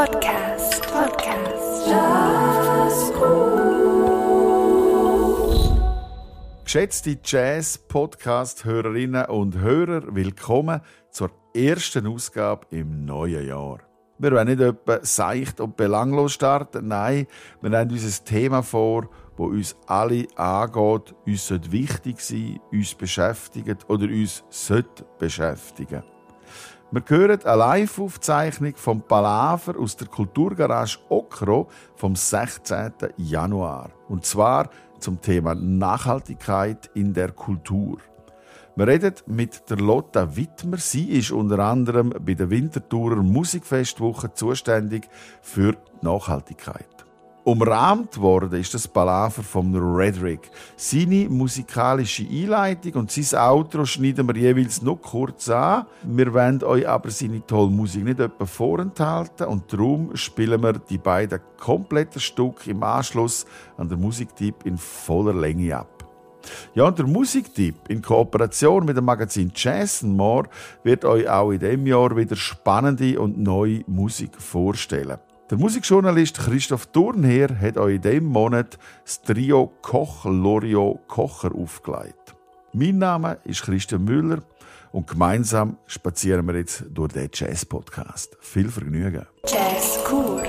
Podcast. Podcast. Jazzcool. Geschätzte Jazz-Podcast-Hörerinnen und Hörer, willkommen zur ersten Ausgabe im neuen Jahr. Wir wollen nicht etwa seicht und belanglos starten, nein, wir haben uns ein Thema vor, wo uns alle angeht, uns wichtig sein uns beschäftigt oder uns beschäftigen wir hören eine Live-Aufzeichnung vom Palaver aus der Kulturgarage Okro vom 16. Januar. Und zwar zum Thema Nachhaltigkeit in der Kultur. Wir reden mit der Lotta Wittmer. Sie ist unter anderem bei der Winterthurer Musikfestwoche zuständig für Nachhaltigkeit. Umrahmt worden ist das Palaver vom Redrick. Seine musikalische Einleitung und sein Outro schneiden wir jeweils noch kurz an. Wir wollen euch aber seine tolle Musik nicht etwa vorenthalten und darum spielen wir die beiden kompletten Stücke im Anschluss an den Musiktipp in voller Länge ab. Ja, und der Musiktipp in Kooperation mit dem Magazin Jazz More wird euch auch in diesem Jahr wieder spannende und neue Musik vorstellen. Der Musikjournalist Christoph Thurnherr hat euch in diesem Monat das Trio Koch Lorio Kocher aufgelegt. Mein Name ist Christian Müller und gemeinsam spazieren wir jetzt durch den Jazz-Podcast. Viel Vergnügen. Jazz Cool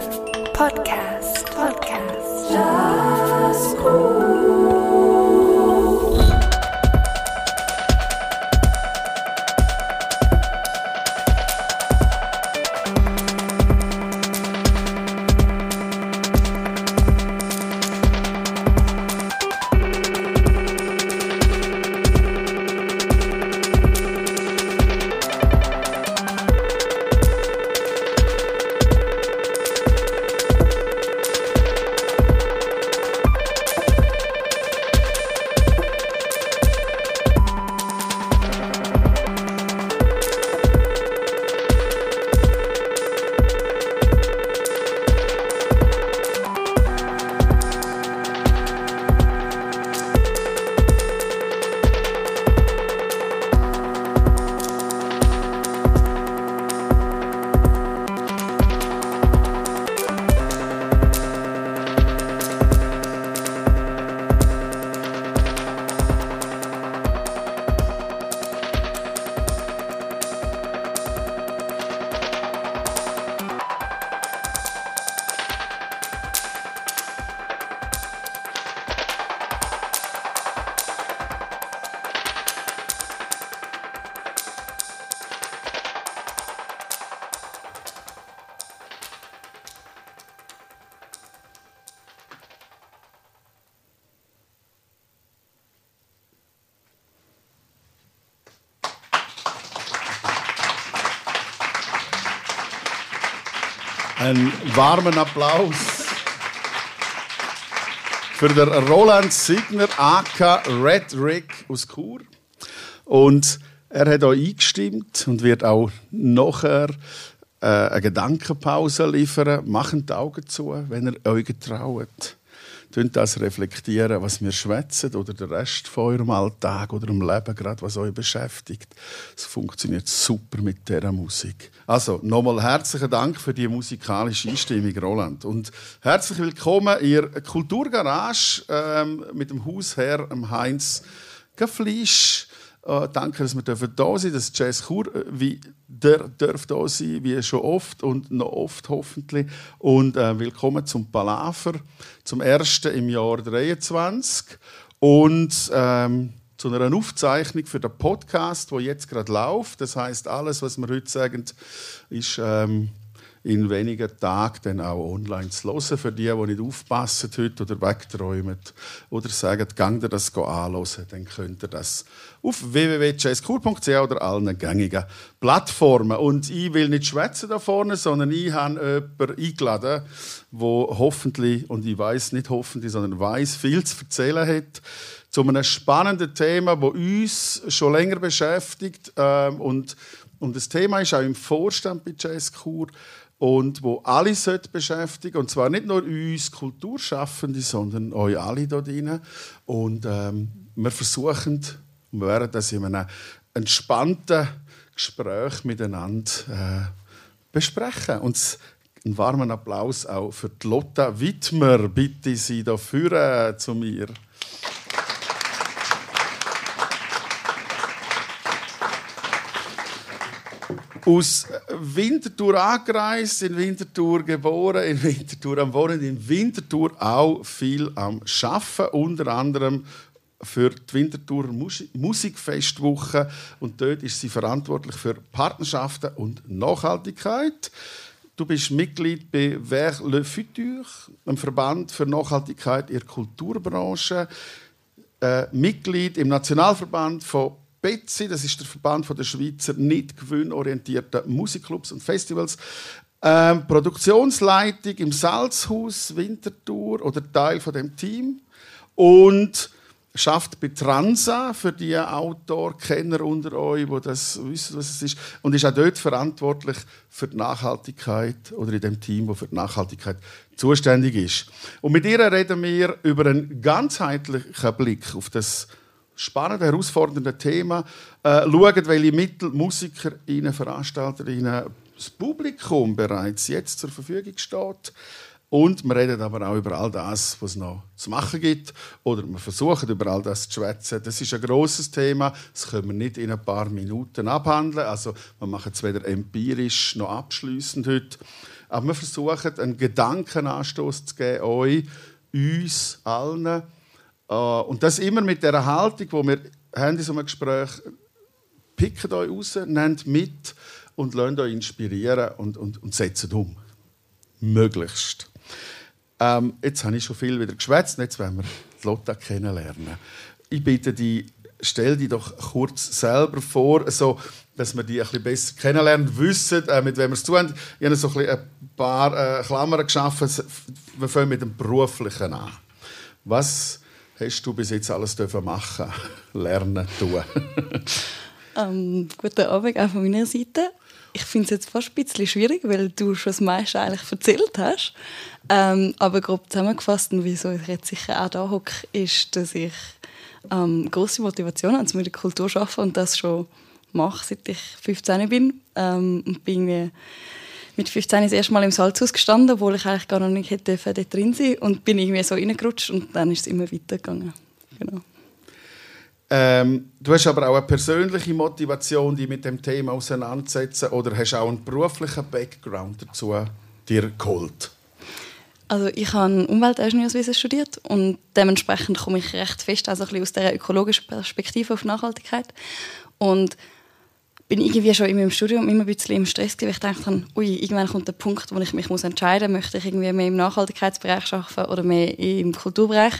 Podcast. Podcast. Jazz Cool. Einen warmen Applaus für den Roland Signer, AK Red Rick aus Chur. Und er hat auch eingestimmt und wird auch nachher äh, eine Gedankenpause liefern. Macht die Augen zu, wenn ihr euch traut das reflektieren, was wir schwätzen oder der Rest von eurem Alltag oder im Leben, gerade was euch beschäftigt. Es funktioniert super mit dieser Musik. Also, nochmal herzlichen Dank für die musikalische Einstimmung, Roland. Und herzlich willkommen Ihr Kulturgarage ähm, mit dem Hausherr Heinz Gefleisch. Äh, danke, dass wir da sein dürfen, dass Jazz Chur äh, wie der darf da sein, wie schon oft und noch oft hoffentlich. Und äh, willkommen zum Palaver, zum ersten im Jahr 23 und ähm, zu einer Aufzeichnung für den Podcast, wo jetzt gerade läuft. Das heißt, alles, was wir heute sagen, ist ähm, in wenigen Tagen dann auch online zu hören. Für die, die nicht aufpassen heute oder wegträumen oder sagen, gang dir das anhören, dann könnt ihr das auf www.jazzcool.ch oder allen gängigen Plattformen. Und ich will nicht schwätzen da vorne, sondern ich habe jemanden eingeladen, der hoffentlich, und ich weiß nicht hoffentlich, sondern weiß, viel zu erzählen hat zu einem spannenden Thema, das uns schon länger beschäftigt. Ähm, und, und das Thema ist auch im Vorstand bei Jazzkur und wo alle beschäftigen und zwar nicht nur uns Kulturschaffende, sondern euch alle dort drin. Und ähm, wir versuchen, wir werden das in einem entspannten Gespräch miteinander äh, besprechen. Und einen warmen Applaus auch für die Lotta Wittmer. Bitte Sie da zu mir. Aus Winterthur angereist, in Winterthur geboren, in Winterthur am Wohnen, in Winterthur auch viel am Schaffen, unter anderem für die Winterthur Musikfestwoche und dort ist sie verantwortlich für Partnerschaften und Nachhaltigkeit. Du bist Mitglied bei Vers le Futur, einem Verband für Nachhaltigkeit in der Kulturbranche, äh, Mitglied im Nationalverband von BETSI, das ist der Verband der Schweizer nicht gewinnorientierten Musikclubs und Festivals. Ähm, Produktionsleitung im Salzhaus Winterthur oder Teil von dem Team und schafft bei Transa für die Autor-Kenner unter euch, die das wissen, was es ist, und ist auch dort verantwortlich für die Nachhaltigkeit oder in dem Team, das für die Nachhaltigkeit zuständig ist. Und mit ihr reden wir über einen ganzheitlichen Blick auf das spannende, herausfordernde Thema. Äh, schauen, welche Mittel Musiker, Veranstalterinnen, das Publikum bereits jetzt zur Verfügung steht. Und wir reden aber auch über all das, was noch zu machen gibt. Oder wir versuchen, über all das zu schwätzen. Das ist ein grosses Thema. Das können wir nicht in ein paar Minuten abhandeln. Also, wir machen es weder empirisch noch abschließend heute. Aber wir versuchen, einen Gedankenanstoß zu geben, euch, uns, allen und das immer mit der Haltung, wo wir haben in so einem Gespräch pickt euch raus, nehmt mit und lasst euch inspirieren und, und, und setzt um. Möglichst. Ähm, jetzt habe ich schon viel wieder geschwätzt, jetzt wollen wir Lotta kennenlernen. Ich bitte dich, stell dich doch kurz selber vor, so, dass wir die ein besser kennenlernen, wissen, äh, mit wem wir es tun haben. Ich habe so ein, ein paar äh, Klammern geschaffen. Wir fangen mit dem Beruflichen an. Was hast du bis jetzt alles machen lernen, tun? ähm, guten Abend auch von meiner Seite. Ich finde es jetzt fast ein bisschen schwierig, weil du schon das meiste eigentlich erzählt hast. Ähm, aber grob zusammengefasst, und wieso ich jetzt sicher auch da hocke, ist, dass ich ähm, große Motivation habe, mit der Kultur zu arbeiten und das schon mache, seit ich 15 bin. Ähm, bin mit 15 das erste Mal im Salzhaus gestanden, obwohl ich eigentlich gar noch nicht hätte dort drin sein und bin irgendwie so reingerutscht und dann ist es immer weitergegangen. Genau. Ähm, du hast aber auch eine persönliche Motivation, die mit dem Thema auseinanderzusetzen, oder hast auch einen beruflichen Background dazu dir geholt? Also ich habe Umweltingenieurswesen studiert und dementsprechend komme ich recht fest also ein bisschen aus der ökologischen Perspektive auf Nachhaltigkeit und bin irgendwie schon in meinem Studium immer ein bisschen im Stress gewesen, ich dachte, ui, irgendwann kommt der Punkt, wo ich mich muss entscheiden muss, möchte ich irgendwie mehr im Nachhaltigkeitsbereich arbeiten oder mehr im Kulturbereich.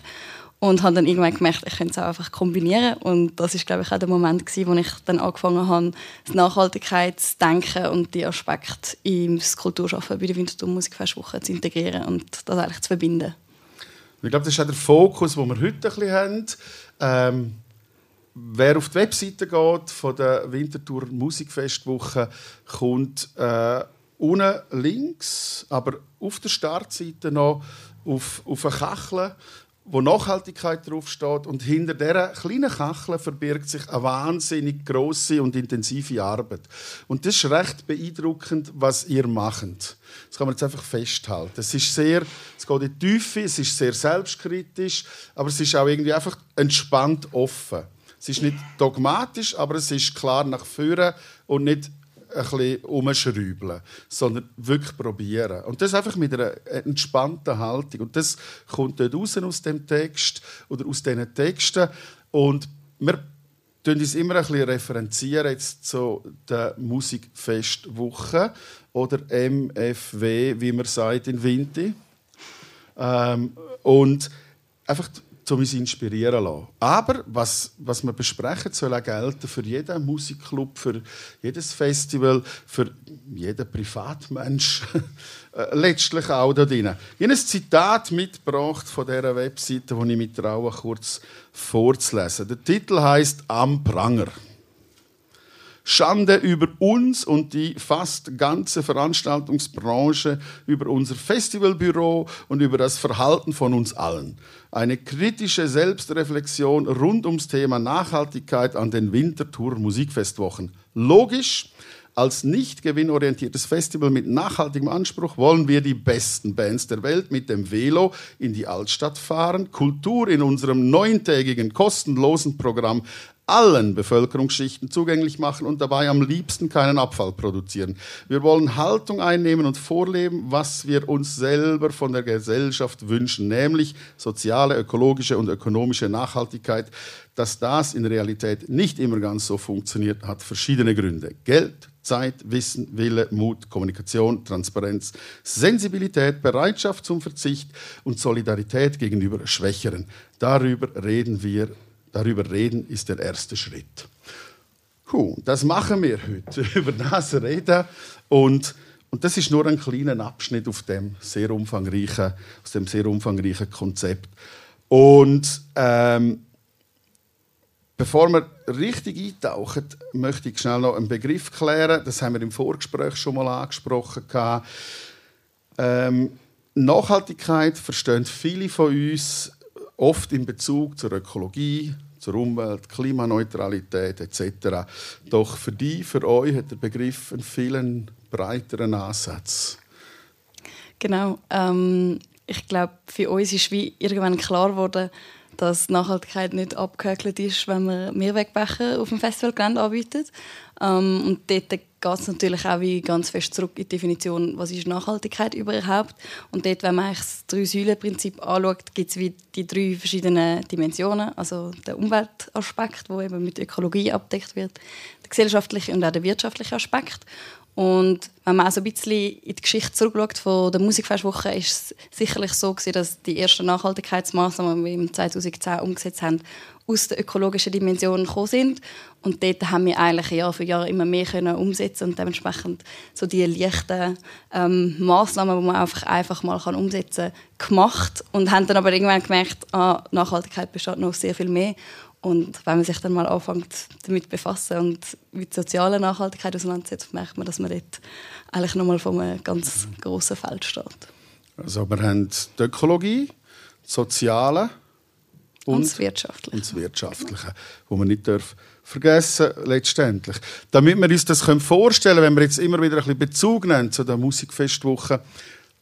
Und habe dann irgendwann gemerkt, ich könnte es auch einfach kombinieren. Und das ist, glaube ich, auch der Moment gewesen, wo ich dann angefangen habe, das Nachhaltigkeitsdenken und die Aspekte ins Kulturschaffen bei der Winterthur Musikfestwoche zu integrieren und das eigentlich zu verbinden. Ich glaube, das ist auch der Fokus, den wir heute ein bisschen haben. Ähm Wer auf die Webseite geht von der Winterthur Musikfestwoche, kommt äh, unten links, aber auf der Startseite noch auf, auf eine Kachel, wo Nachhaltigkeit draufsteht. Und hinter dieser kleinen Kachel verbirgt sich eine wahnsinnig große und intensive Arbeit. Und das ist recht beeindruckend, was ihr macht. Das kann man jetzt einfach festhalten. Es ist sehr, es geht in die Tiefe, es ist sehr selbstkritisch, aber es ist auch irgendwie einfach entspannt offen. Es ist nicht dogmatisch, aber es ist klar nach vorne und nicht ein bisschen umschrauben, sondern wirklich probieren. Und das einfach mit einer entspannten Haltung. Und das kommt dort raus aus dem Text oder aus diesen Texten. Und wir tun uns immer ein bisschen referenzieren jetzt zu der Musikfestwoche oder MFW, wie man sagt in Vinti. Ähm, und einfach um uns inspirieren lassen. Aber was, was wir besprechen, soll auch gelten für jeden Musikclub, für jedes Festival, für jeden Privatmensch. Äh, letztlich auch da drin. Ich habe ein Zitat mitgebracht von dieser Webseite, die ich mit traue, kurz vorzulesen. Der Titel heißt Am Pranger. Schande über uns und die fast ganze Veranstaltungsbranche, über unser Festivalbüro und über das Verhalten von uns allen. Eine kritische Selbstreflexion rund ums Thema Nachhaltigkeit an den Winterthur Musikfestwochen. Logisch, Als nicht gewinnorientiertes Festival mit nachhaltigem Anspruch wollen wir die besten Bands der Welt mit dem Velo in die Altstadt fahren, Kultur in unserem neuntägigen kostenlosen Programm allen Bevölkerungsschichten zugänglich machen und dabei am liebsten keinen Abfall produzieren. Wir wollen Haltung einnehmen und vorleben, was wir uns selber von der Gesellschaft wünschen, nämlich soziale, ökologische und ökonomische Nachhaltigkeit. Dass das in Realität nicht immer ganz so funktioniert, hat verschiedene Gründe. Geld, Zeit, Wissen, Wille, Mut, Kommunikation, Transparenz, Sensibilität, Bereitschaft zum Verzicht und Solidarität gegenüber Schwächeren. Darüber reden wir Darüber reden ist der erste Schritt. Puh, das machen wir heute. Über das reden. Und, und das ist nur ein kleiner Abschnitt auf dem sehr umfangreichen, aus dem sehr umfangreichen Konzept. Und ähm, bevor wir richtig eintauchen, möchte ich schnell noch einen Begriff klären. Das haben wir im Vorgespräch schon mal angesprochen. Ähm, Nachhaltigkeit verstehen viele von uns oft in Bezug zur Ökologie, zur Umwelt, Klimaneutralität etc. Doch für die, für euch hat der Begriff einen viel breiteren Ansatz. Genau. Ähm, ich glaube, für uns ist wie irgendwann klar geworden, dass Nachhaltigkeit nicht abgehökelt ist, wenn man Mehrwegbecher auf dem Festivalgelände anbietet. Ähm, und dort geht es natürlich auch wie ganz fest zurück in die Definition, was ist Nachhaltigkeit überhaupt. Und dort, wenn man das Drei-Säulen-Prinzip anschaut, gibt es die drei verschiedenen Dimensionen. Also der Umweltaspekt, der eben mit Ökologie abdeckt wird, der gesellschaftliche und auch der wirtschaftliche Aspekt. Und wenn man auch so ein bisschen in die Geschichte zurückschaut von der Musikfestwoche, ist es sicherlich so gewesen, dass die ersten Nachhaltigkeitsmaßnahmen, die wir im 2010 umgesetzt haben, aus der ökologischen Dimension gekommen sind. Und dort haben wir eigentlich Jahr für Jahr immer mehr können umsetzen und dementsprechend so die leichten ähm, Maßnahmen, die man einfach, einfach mal kann umsetzen kann, gemacht und haben dann aber irgendwann gemerkt, ah, Nachhaltigkeit besteht noch sehr viel mehr und wenn man sich dann mal anfängt damit befassen und mit sozialer Nachhaltigkeit auseinandersetzt, merkt man, dass man dort eigentlich nochmal vor einem ganz grossen Feld steht. Also wir haben die Ökologie, das Soziale und, und das Wirtschaftliche. Und das Wirtschaftliche, wo man nicht darf vergessen letztendlich. Damit wir uns das vorstellen können, wenn wir jetzt immer wieder ein bisschen Bezug nehmen zu der Musikfestwoche,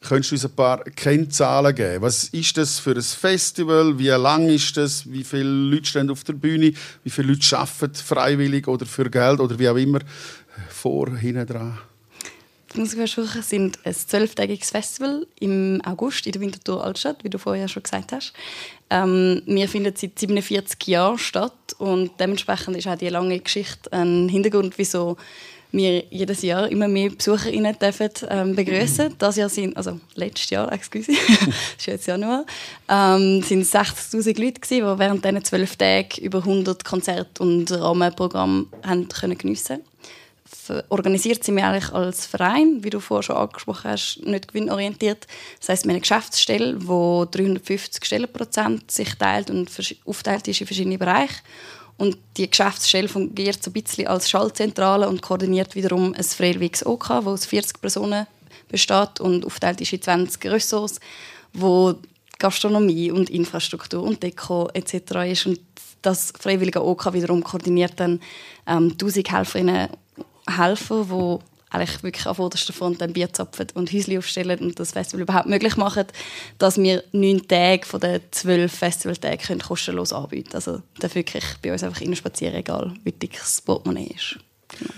Könntest du uns ein paar Kennzahlen geben? Was ist das für ein Festival? Wie lang ist das? Wie viele Leute stehen auf der Bühne? Wie viele Leute arbeiten freiwillig oder für Geld oder wie auch immer vor, hinten dran? Die Musikfestwochen sind ein zwölftägiges Festival im August in der Winterthur Altstadt, wie du vorher schon gesagt hast. Ähm, wir finden seit 47 Jahren statt und dementsprechend ist auch die lange Geschichte ein Hintergrund, wieso wir jedes Jahr immer mehr BesucherInnen dürfen, ähm, begrüßen. Das Jahr sind, also letztes Jahr, excuse, das ist jetzt Januar, ähm, sind 60'000 Leute gewesen, die während diesen zwölf Tagen über 100 Konzerte und Rahmenprogramme haben können geniessen organisiert sind wir eigentlich als Verein, wie du vorher schon angesprochen hast, nicht gewinnorientiert. Das heißt, wir haben eine Geschäftsstelle, wo 350 Stellenprozent sich teilt und aufteilt ist in verschiedene Bereiche. Und die Geschäftsstelle fungiert so ein bisschen als Schaltzentrale und koordiniert wiederum ein freiwilliges OK, das aus 40 Personen besteht und aufteilt ist in 20 Ressorts, wo Gastronomie und Infrastruktur und Deko etc. ist. Und das freiwillige OK wiederum koordiniert dann ähm, 1000 Helferinnen Helfer, die eigentlich wirklich auf vorderster Front ein Bier zapfen und Häusli aufstellen und das Festival überhaupt möglich machen, dass wir neun Tage von den zwölf Festivaltagen kostenlos anbieten können. Also darf wirklich bei uns einfach spazieren, egal wie dick das Portemonnaie ist. Genau.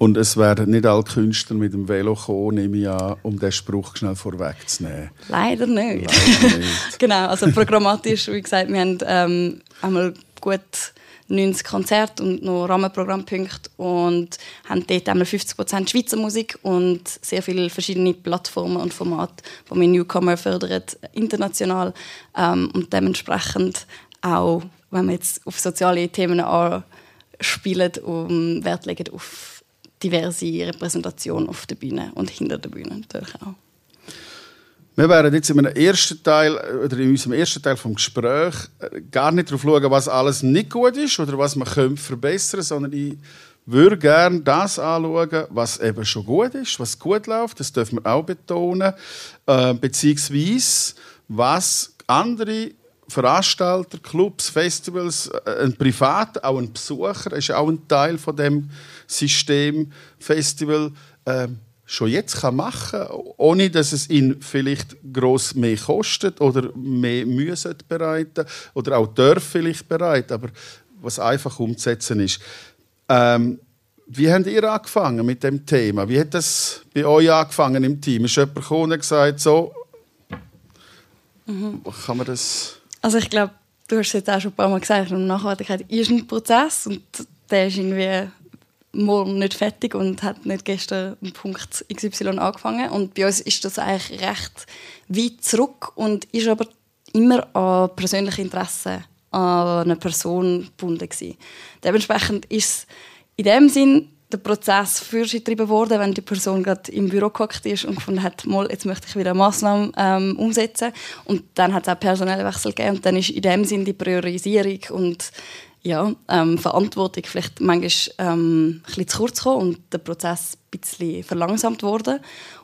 Und es werden nicht alle Künstler mit dem Velo kommen, nehme ich an, um den Spruch schnell vorwegzunehmen. Leider nicht. Leider nicht. genau, also programmatisch, wie gesagt, wir haben ähm, einmal gut 90 Konzerte und noch Rahmenprogrammpunkte und haben dort einmal 50% Schweizer Musik und sehr viele verschiedene Plattformen und Formate, wo wir Newcomer fördern, international ähm, und dementsprechend auch, wenn wir jetzt auf soziale Themen anspielen, um Wert legen auf diverse Repräsentation auf der Bühne und hinter der Bühne natürlich auch. Wir werden jetzt in, ersten Teil, oder in unserem ersten Teil des Gesprächs äh, gar nicht darauf schauen, was alles nicht gut ist oder was man verbessern könnte, sondern ich würde gerne das anschauen, was eben schon gut ist, was gut läuft. Das dürfen wir auch betonen. Äh, beziehungsweise, was andere Veranstalter, Clubs, Festivals, äh, ein Privat, auch ein Besucher, ist auch ein Teil von dem System Festival ähm, schon jetzt kann machen kann, ohne dass es ihn vielleicht gross mehr kostet oder mehr Mühe bereiten oder auch darf vielleicht bereiten, aber was einfach umzusetzen ist. Ähm, wie habt ihr angefangen mit dem Thema? Wie hat das bei euch angefangen im Team? Ist jemand gekommen und gesagt, so, mhm. kann man das... Also ich glaube, du hast es jetzt auch schon ein paar Mal gesagt, Nachhaltigkeit ist ein Prozess und der ist irgendwie morgen nicht fertig und hat nicht gestern einen Punkt XY angefangen. Und bei uns ist das eigentlich recht weit zurück und ist aber immer an persönliche Interessen an eine Person gebunden gewesen. Dementsprechend ist in dem Sinn der Prozess fortgetrieben worden, wenn die Person gerade im Büro gehockt ist und gefunden hat, mal, jetzt möchte ich wieder eine Massnahme ähm, umsetzen. Und dann hat es auch personelle Wechsel gegeben und dann ist in dem Sinn die Priorisierung und ja, ähm, Verantwortung vielleicht manchmal ähm, ein zu kurz gekommen und der Prozess ein bisschen verlangsamt worden.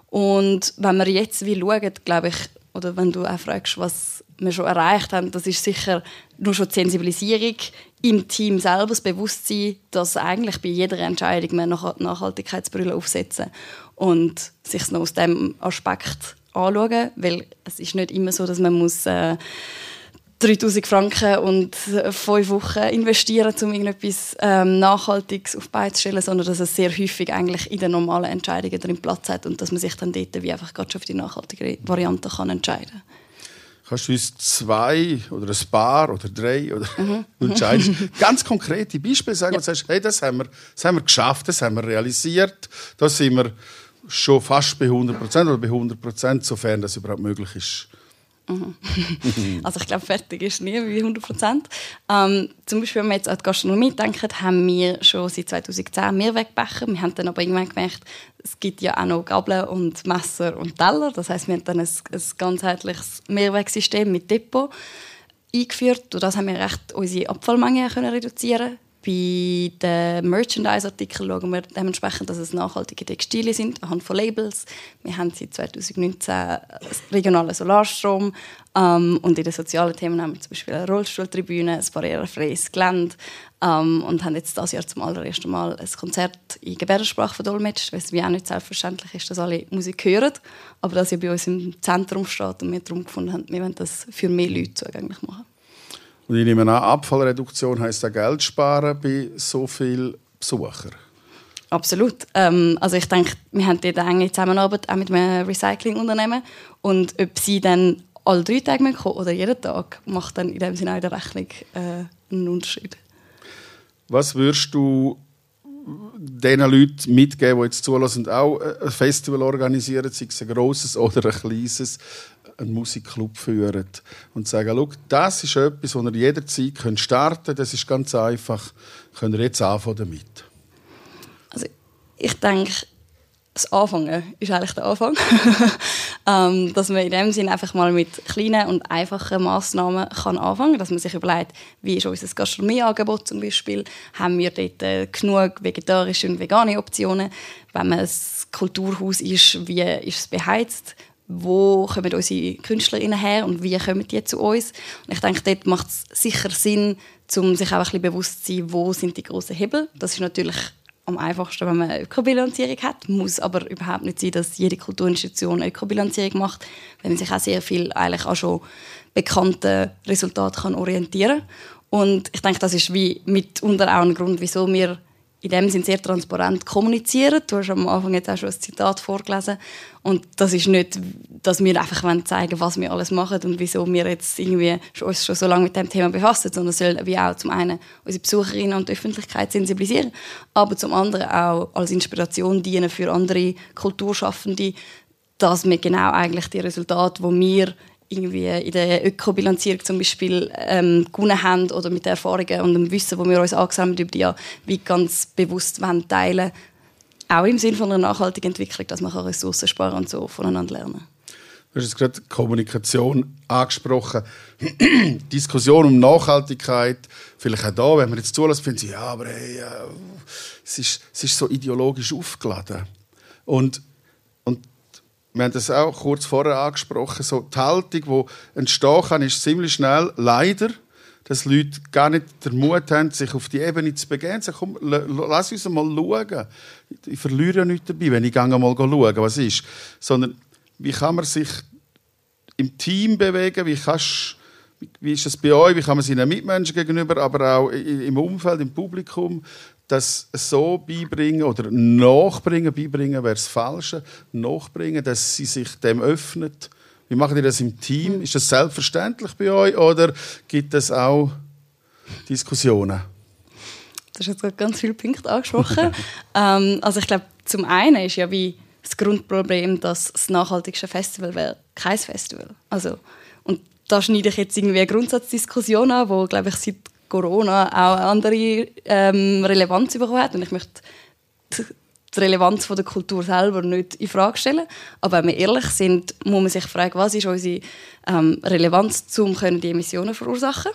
Und wenn wir jetzt wie schauen, glaube ich, oder wenn du auch fragst, was wir schon erreicht haben, das ist sicher nur schon die Sensibilisierung im Team selber, das Bewusstsein, dass eigentlich bei jeder Entscheidung wir Nachhaltigkeitsbrille aufsetzen und sich noch aus dem Aspekt anschauen, weil es ist nicht immer so, dass man muss äh, 3000 Franken und fünf Wochen investieren, um irgendetwas ähm, Nachhaltiges auf die Beine zu stellen, sondern dass es sehr häufig eigentlich in den normalen Entscheidungen drin Platz hat und dass man sich dann dort wie einfach gerade schon auf die nachhaltige Variante kann entscheiden kann. Kannst du uns zwei oder ein paar oder drei oder mhm. Ganz konkrete Beispiele sagen ja. und sagst, hey, das haben, wir, das haben wir geschafft, das haben wir realisiert, da sind wir schon fast bei 100% oder bei 100% sofern das überhaupt möglich ist. Mhm. also ich glaube, fertig ist nie wie 100 Prozent. Ähm, zum Beispiel, wenn wir jetzt an die Gastronomie denken, haben wir schon seit 2010 Mehrwegbecher. Wir haben dann aber irgendwann gemerkt, es gibt ja auch noch Gabeln und Messer und Teller. Das heißt, wir haben dann ein, ein ganzheitliches Mehrwegsystem mit Depot eingeführt. Durch das haben wir recht unsere Abfallmenge können reduzieren bei den Merchandise-Artikeln schauen wir dementsprechend, dass es nachhaltige Textilien sind, anhand von Labels. Wir haben seit 2019 regionalen Solarstrom. Ähm, und in den sozialen Themen haben wir zum Beispiel eine Rollstuhltribüne, ein barrierefreies Gelände ähm, und haben jetzt dieses Jahr zum allerersten Mal ein Konzert in Gebärdensprache verdolmetscht, weil es wie auch nicht selbstverständlich ist, dass alle Musik hören, aber dass sie bei uns im Zentrum steht und wir darum gefunden haben, wir wollen das für mehr Leute zugänglich machen. Und ich nehme an, Abfallreduktion heisst auch Geld sparen bei so vielen Besuchern. Absolut. Ähm, also ich denke, wir haben dort eine enge Zusammenarbeit auch mit einem Recyclingunternehmen und ob sie dann alle drei Tage kommen oder jeden Tag, macht dann in dem Sinne auch in der Rechnung äh, einen Unterschied. Was würdest du den Leuten mitgeben, die jetzt zulassen auch ein Festival organisieren, sei es ein grosses oder ein kleines, einen Musikclub führen und sagen, das ist etwas, das ihr jederzeit starten. Könnt, das ist ganz einfach, könnt ihr jetzt anfangen damit? Also ich denke, das Anfangen ist eigentlich der Anfang. ähm, dass man in dem Sinne einfach mal mit kleinen und einfachen Massnahmen kann anfangen dass man sich überlegt, wie ist unser Gastronomieangebot zum Beispiel, haben wir dort äh, genug vegetarische und vegane Optionen, wenn man ein Kulturhaus ist, wie ist es beheizt, wo kommen unsere KünstlerInnen her und wie kommen die zu uns. Und ich denke, dort macht es sicher Sinn, um sich auch ein bisschen bewusst zu sein, wo sind die grossen Hebel. Das ist natürlich am einfachsten, wenn man eine Ökobilanzierung hat. Muss aber überhaupt nicht sein, dass jede Kulturinstitution eine Ökobilanzierung macht, weil man sich auch sehr viel eigentlich auch schon bekannte Resultate kann orientieren kann. Und ich denke, das ist wie mitunter auch ein Grund, wieso wir in dem Sinn sehr transparent kommunizieren. Du hast am Anfang jetzt auch schon ein Zitat vorgelesen. Und das ist nicht, dass wir einfach zeigen wollen, was wir alles machen und wieso wir jetzt irgendwie uns schon so lange mit dem Thema befassen, sondern soll wie auch zum einen unsere Besucherinnen und die Öffentlichkeit sensibilisieren, aber zum anderen auch als Inspiration dienen für andere Kulturschaffende, dass wir genau eigentlich die Resultate, die wir irgendwie in der Ökobilanzierung zum Beispiel ähm, gewonnen haben oder mit den Erfahrungen und dem Wissen, das wir uns angesammelt haben, ja, wie ganz bewusst wollen teilen auch im Sinne von einer nachhaltigen Entwicklung, dass man Ressourcen sparen und so voneinander lernen Du hast jetzt gerade Kommunikation angesprochen. Diskussion um Nachhaltigkeit, vielleicht auch da, wenn man jetzt zulässt, finden sie, ja, aber hey, äh, es, ist, es ist so ideologisch aufgeladen. Und wir haben das auch kurz vorher angesprochen, so die Haltung, die entstehen kann, ist ziemlich schnell leider, dass Leute gar nicht den Mut haben, sich auf die Ebene zu begeben. Sagen, komm, lass uns mal schauen. Ich verliere ja nichts dabei, wenn ich mal schauen was ist. Sondern, wie kann man sich im Team bewegen? Wie, kannst, wie ist das bei euch? Wie kann man seinen Mitmenschen gegenüber, aber auch im Umfeld, im Publikum, das so beibringen oder nachbringen, beibringen wäre das Falsche, nachbringen, dass sie sich dem öffnet wie macht ihr das im Team? Ist das selbstverständlich bei euch oder gibt es auch Diskussionen? Du hast jetzt ganz viele Punkte angesprochen. ähm, also ich glaube, zum einen ist ja wie das Grundproblem, dass das nachhaltigste Festival wäre kein Festival. Also, da schneide ich jetzt irgendwie eine Grundsatzdiskussion an, wo glaube ich seit Corona auch eine andere ähm, Relevanz bekommen hat. Und ich möchte die Relevanz der Kultur selber nicht in Frage stellen. Aber wenn wir ehrlich sind, muss man sich fragen, was ist unsere ähm, Relevanz, um die Emissionen verursachen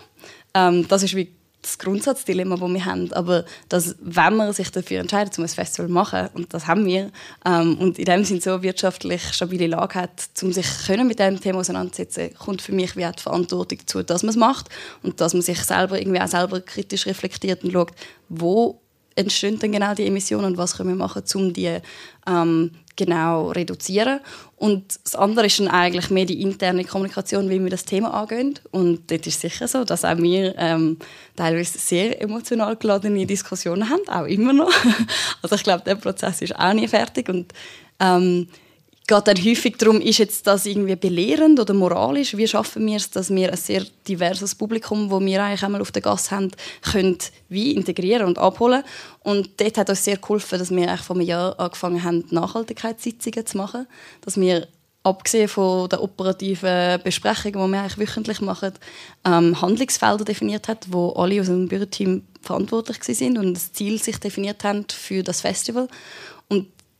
ähm, Das ist wie das Grundsatzdilemma, das wir haben. Aber dass, wenn man sich dafür entscheidet, um ein Festival zu machen, und das haben wir, ähm, und in dem Sinne so wirtschaftlich stabile Lage hat, um sich können mit diesem Thema auseinanderzusetzen, kommt für mich wie auch die Verantwortung zu, dass man es macht und dass man sich selber irgendwie auch selber kritisch reflektiert und schaut, wo entstehen dann genau die Emissionen und was können wir machen, um die ähm, genau reduzieren. Und das andere ist dann eigentlich mehr die interne Kommunikation, wie wir das Thema angehen. Und dort ist sicher so, dass auch wir ähm, teilweise sehr emotional geladene Diskussionen haben, auch immer noch. Also ich glaube, der Prozess ist auch nie fertig und ähm, geht dann häufig darum, ist jetzt das irgendwie belehrend oder moralisch? Wie schaffen wir es, dass wir ein sehr diverses Publikum, wo wir eigentlich einmal auf der Gasse haben, können wie integrieren und abholen? Und dort hat uns sehr geholfen, dass wir eigentlich vor einem Jahr angefangen haben, Nachhaltigkeitssitzungen zu machen, dass wir abgesehen von der operativen Besprechung, die wir eigentlich wöchentlich machen, ähm, Handlungsfelder definiert hat, wo alle aus dem Büroteam verantwortlich sind und das Ziel sich definiert haben für das Festival.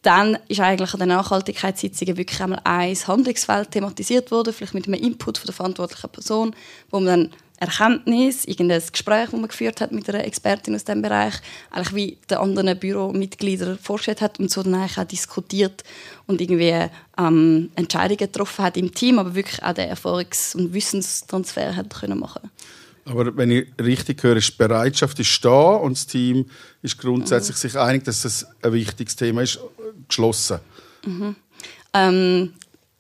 Dann ist eigentlich an den Nachhaltigkeitssitzungen wirklich einmal ein Handlungsfeld thematisiert worden, vielleicht mit einem Input von der verantwortlichen Person, wo man dann Erkenntnis, irgendein Gespräch, das man geführt hat mit einer Expertin aus diesem Bereich, eigentlich wie die anderen Büromitglieder vorgestellt hat und so dann eigentlich auch diskutiert und irgendwie ähm, Entscheidungen getroffen hat im Team, aber wirklich auch den Erfahrungs- und Wissenstransfer hat können machen aber wenn ich richtig höre, ist die Bereitschaft ist da und das Team ist grundsätzlich mhm. sich einig, dass das ein wichtiges Thema ist, geschlossen. Mhm. Ähm,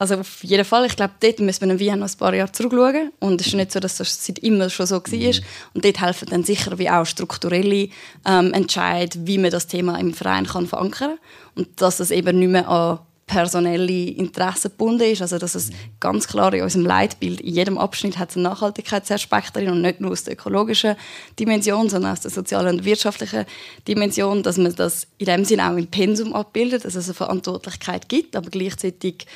also auf jeden Fall. Ich glaube, dort müssen wir wie noch ein paar Jahre zurückschauen. Und es ist nicht so, dass das seit immer schon so war. Mhm. Und dort helfen dann sicher wie auch strukturelle ähm, Entscheid, wie man das Thema im Verein kann verankern kann. Und dass es eben nicht mehr an personelle Interessen gebunden ist. Also, dass es ganz klar in unserem Leitbild, in jedem Abschnitt hat es einen Nachhaltigkeitsaspekt drin und nicht nur aus der ökologischen Dimension, sondern aus der sozialen und wirtschaftlichen Dimension, dass man das in dem Sinne auch im Pensum abbildet, dass es eine Verantwortlichkeit gibt, aber gleichzeitig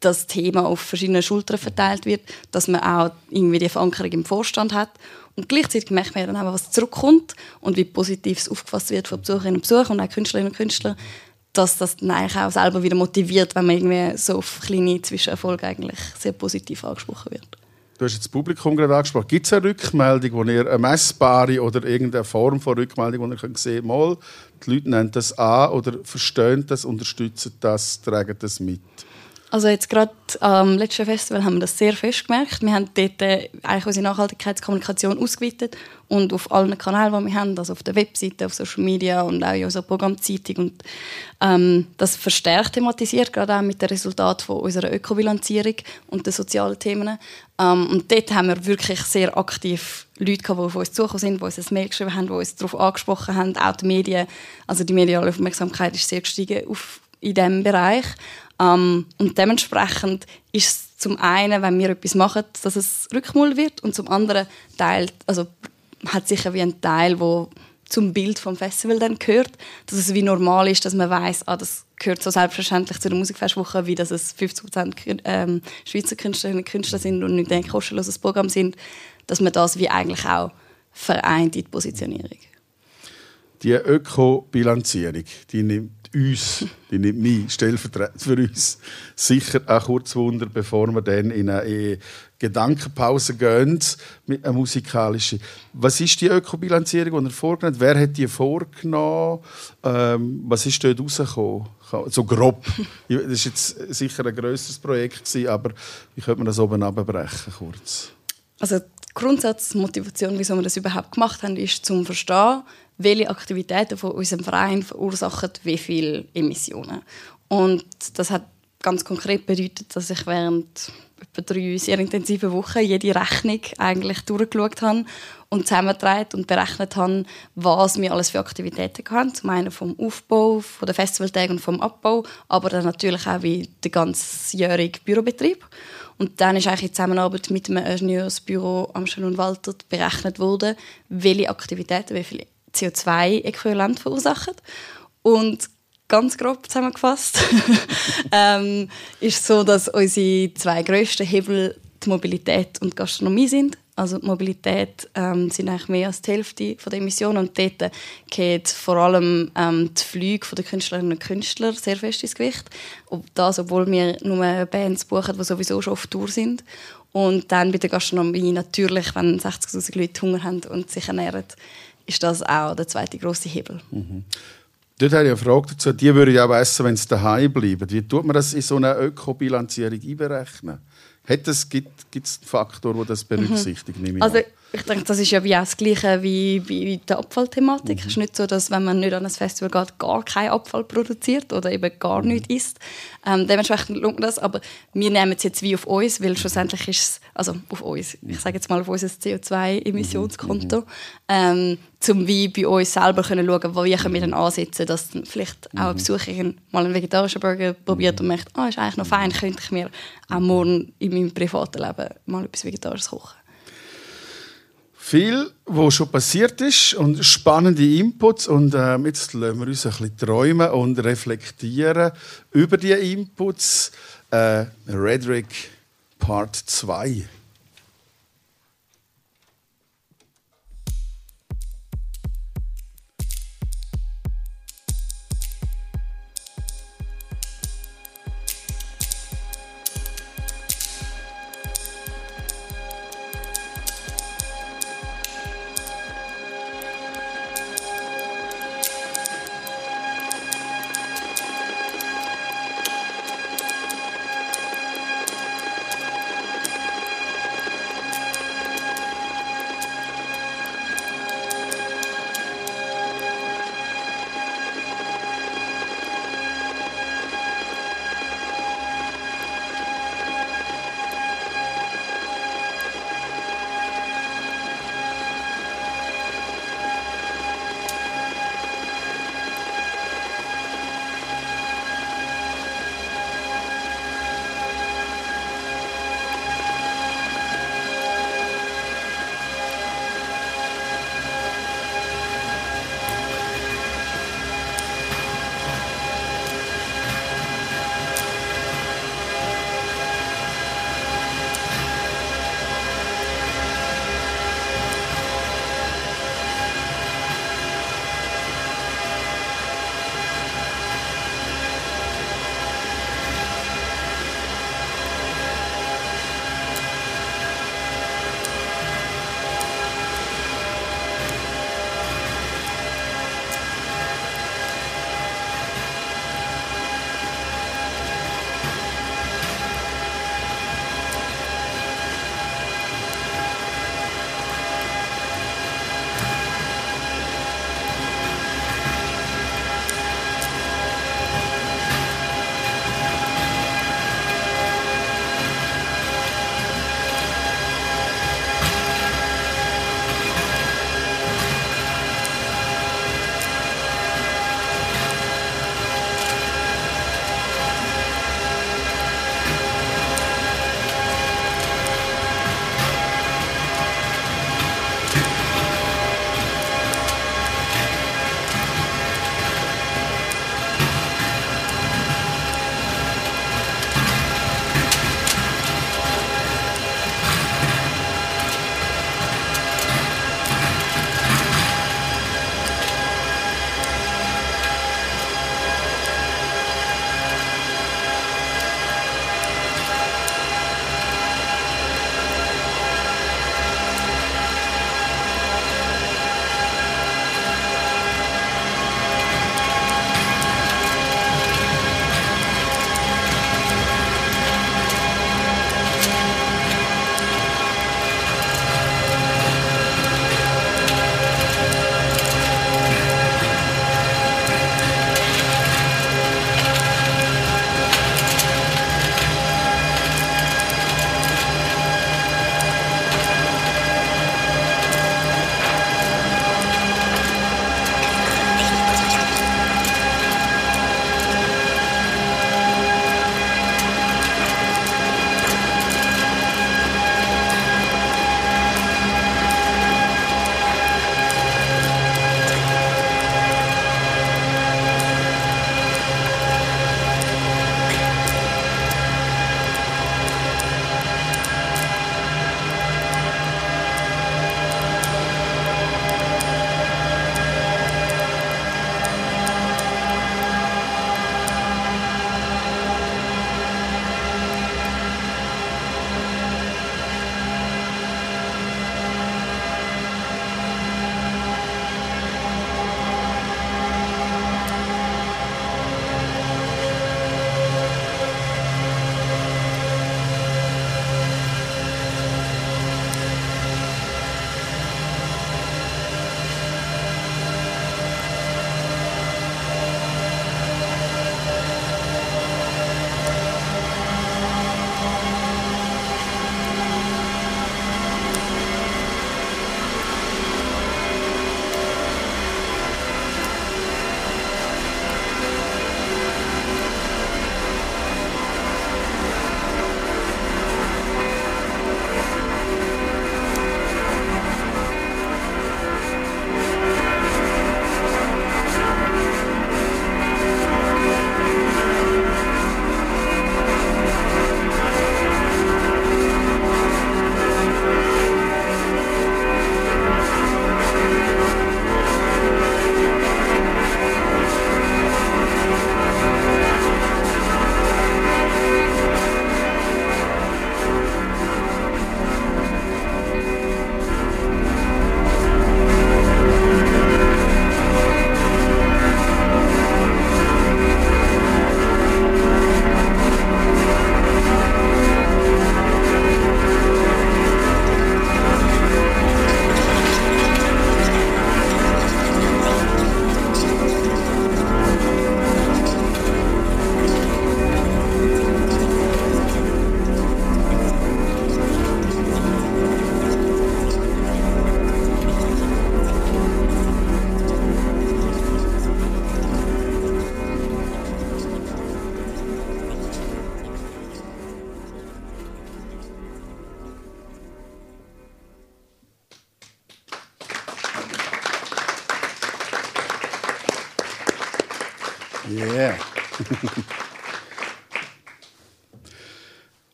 das Thema auf verschiedene Schultern verteilt wird, dass man auch irgendwie die Verankerung im Vorstand hat und gleichzeitig merkt man dann auch, was zurückkommt und wie positiv es aufgefasst wird von Besucherinnen und Besuchern und auch Künstlerinnen und Künstlern dass das dann eigentlich auch selber wieder motiviert, wenn man irgendwie so auf kleine Zwischenerfolge eigentlich sehr positiv angesprochen wird. Du hast jetzt das Publikum gerade angesprochen. Gibt es eine Rückmeldung, wo ihr eine messbare oder irgendeine Form von Rückmeldung, wo ihr könnt sehen mal, die Leute nehmen das an oder verstehen das, unterstützen das, tragen das mit? Also jetzt gerade am letzten Festival haben wir das sehr fest gemerkt. Wir haben dort äh, eigentlich unsere Nachhaltigkeitskommunikation ausgeweitet und auf allen Kanälen, die wir haben, also auf der Webseite, auf Social Media und auch in unserer Programmzeitung und ähm, das verstärkt thematisiert, gerade auch mit dem Resultat von unserer Ökobilanzierung und den sozialen Themen. Ähm, und dort haben wir wirklich sehr aktiv Leute gehabt, die auf uns zugekommen sind, die uns ein Mail geschrieben haben, die uns darauf angesprochen haben, auch die Medien. Also die mediale Aufmerksamkeit ist sehr gestiegen auf, in diesem Bereich. Ähm, und dementsprechend ist es zum einen, wenn wir etwas machen, dass es Rückmul wird und zum anderen teilt, also hat sicher wie ein Teil, wo zum Bild vom Festival dann gehört, dass es wie normal ist, dass man weiß, ah, das gehört so selbstverständlich zu der Musikfestwoche, wie dass es 50% ähm, Schweizer Künstlerinnen und Künstler sind und nicht ein kostenloses Programm sind, dass man das wie eigentlich auch vereint in die Positionierung. Die Ökobilanzierung, die nimmt uns, die nimmt mich stellvertretend für uns, sicher auch kurz Wunder, bevor wir dann in eine Gedankenpause gehen mit einer musikalischen. Was ist die Ökobilanzierung, die er vorgenommen hat? Wer hat die vorgenommen? Ähm, was ist dort rausgekommen? So grob. Das war jetzt sicher ein grösseres Projekt, aber wie könnte man das oben abbrechen kurz? also die Grundsatzmotivation, wieso wir das überhaupt gemacht haben, ist zum Verstehen, welche Aktivitäten von unserem Verein verursachen wie viele Emissionen. Und das hat ganz konkret bedeutet, dass ich während etwa drei sehr intensiven Wochen jede Rechnung eigentlich durchgeschaut habe und zusammengetragen und berechnet habe, was wir alles für Aktivitäten haben. Zum einen vom Aufbau, von den Festivaltagen und vom Abbau, aber dann natürlich auch wie der ganzjährige Bürobetrieb. Und dann ist eigentlich in Zusammenarbeit mit dem Ingenieursbüro Amsterdam und Walter berechnet worden, welche Aktivitäten wie viel CO2-Äquivalent verursachen. Und ganz grob zusammengefasst ähm, ist so, dass unsere zwei grössten Hebel die Mobilität und die Gastronomie sind. Also die Mobilität ähm, sind eigentlich mehr als die Hälfte von der Emissionen und dort geht vor allem ähm, die Flüge der Künstlerinnen und Künstler sehr fest ins Gewicht. Ob das, obwohl wir nur Bands buchen, die sowieso schon auf Tour sind. Und dann bei der Gastronomie natürlich, wenn 60'000 Leute Hunger haben und sich ernähren, ist das auch der zweite große Hebel. Mhm. Dort habe ich eine Frage dazu. Die würde ich auch essen, wenn sie daheim bleiben. Wie tut man das in so eine Ökobilanzierung einberechnen? Es, gibt es einen Faktor, der das berücksichtigt? Mhm. Also ich denke, das ist ja wie auch das Gleiche wie bei der Abfallthematik. Mhm. Es ist nicht so, dass wenn man nicht an ein Festival geht, gar keinen Abfall produziert oder eben gar mhm. nichts isst. Ähm, dementsprechend lohnt das, aber wir nehmen es jetzt wie auf uns, weil schlussendlich ist es, also auf uns, ich sage jetzt mal auf unser CO2-Emissionskonto, mhm. ähm, zum wie bei uns selber können schauen, wo wir können dann ansetzen, dass dann vielleicht auch ein mhm. Besucher mal einen vegetarischen Burger probiert und merkt, ah, ist eigentlich noch fein, könnte ich mir auch morgen in meinem privaten Leben mal etwas Vegetarisches kochen. Viel, was schon passiert ist und spannende Inputs und äh, jetzt lassen wir uns ein bisschen träumen und reflektieren über die Inputs. Äh, Redrick Part 2.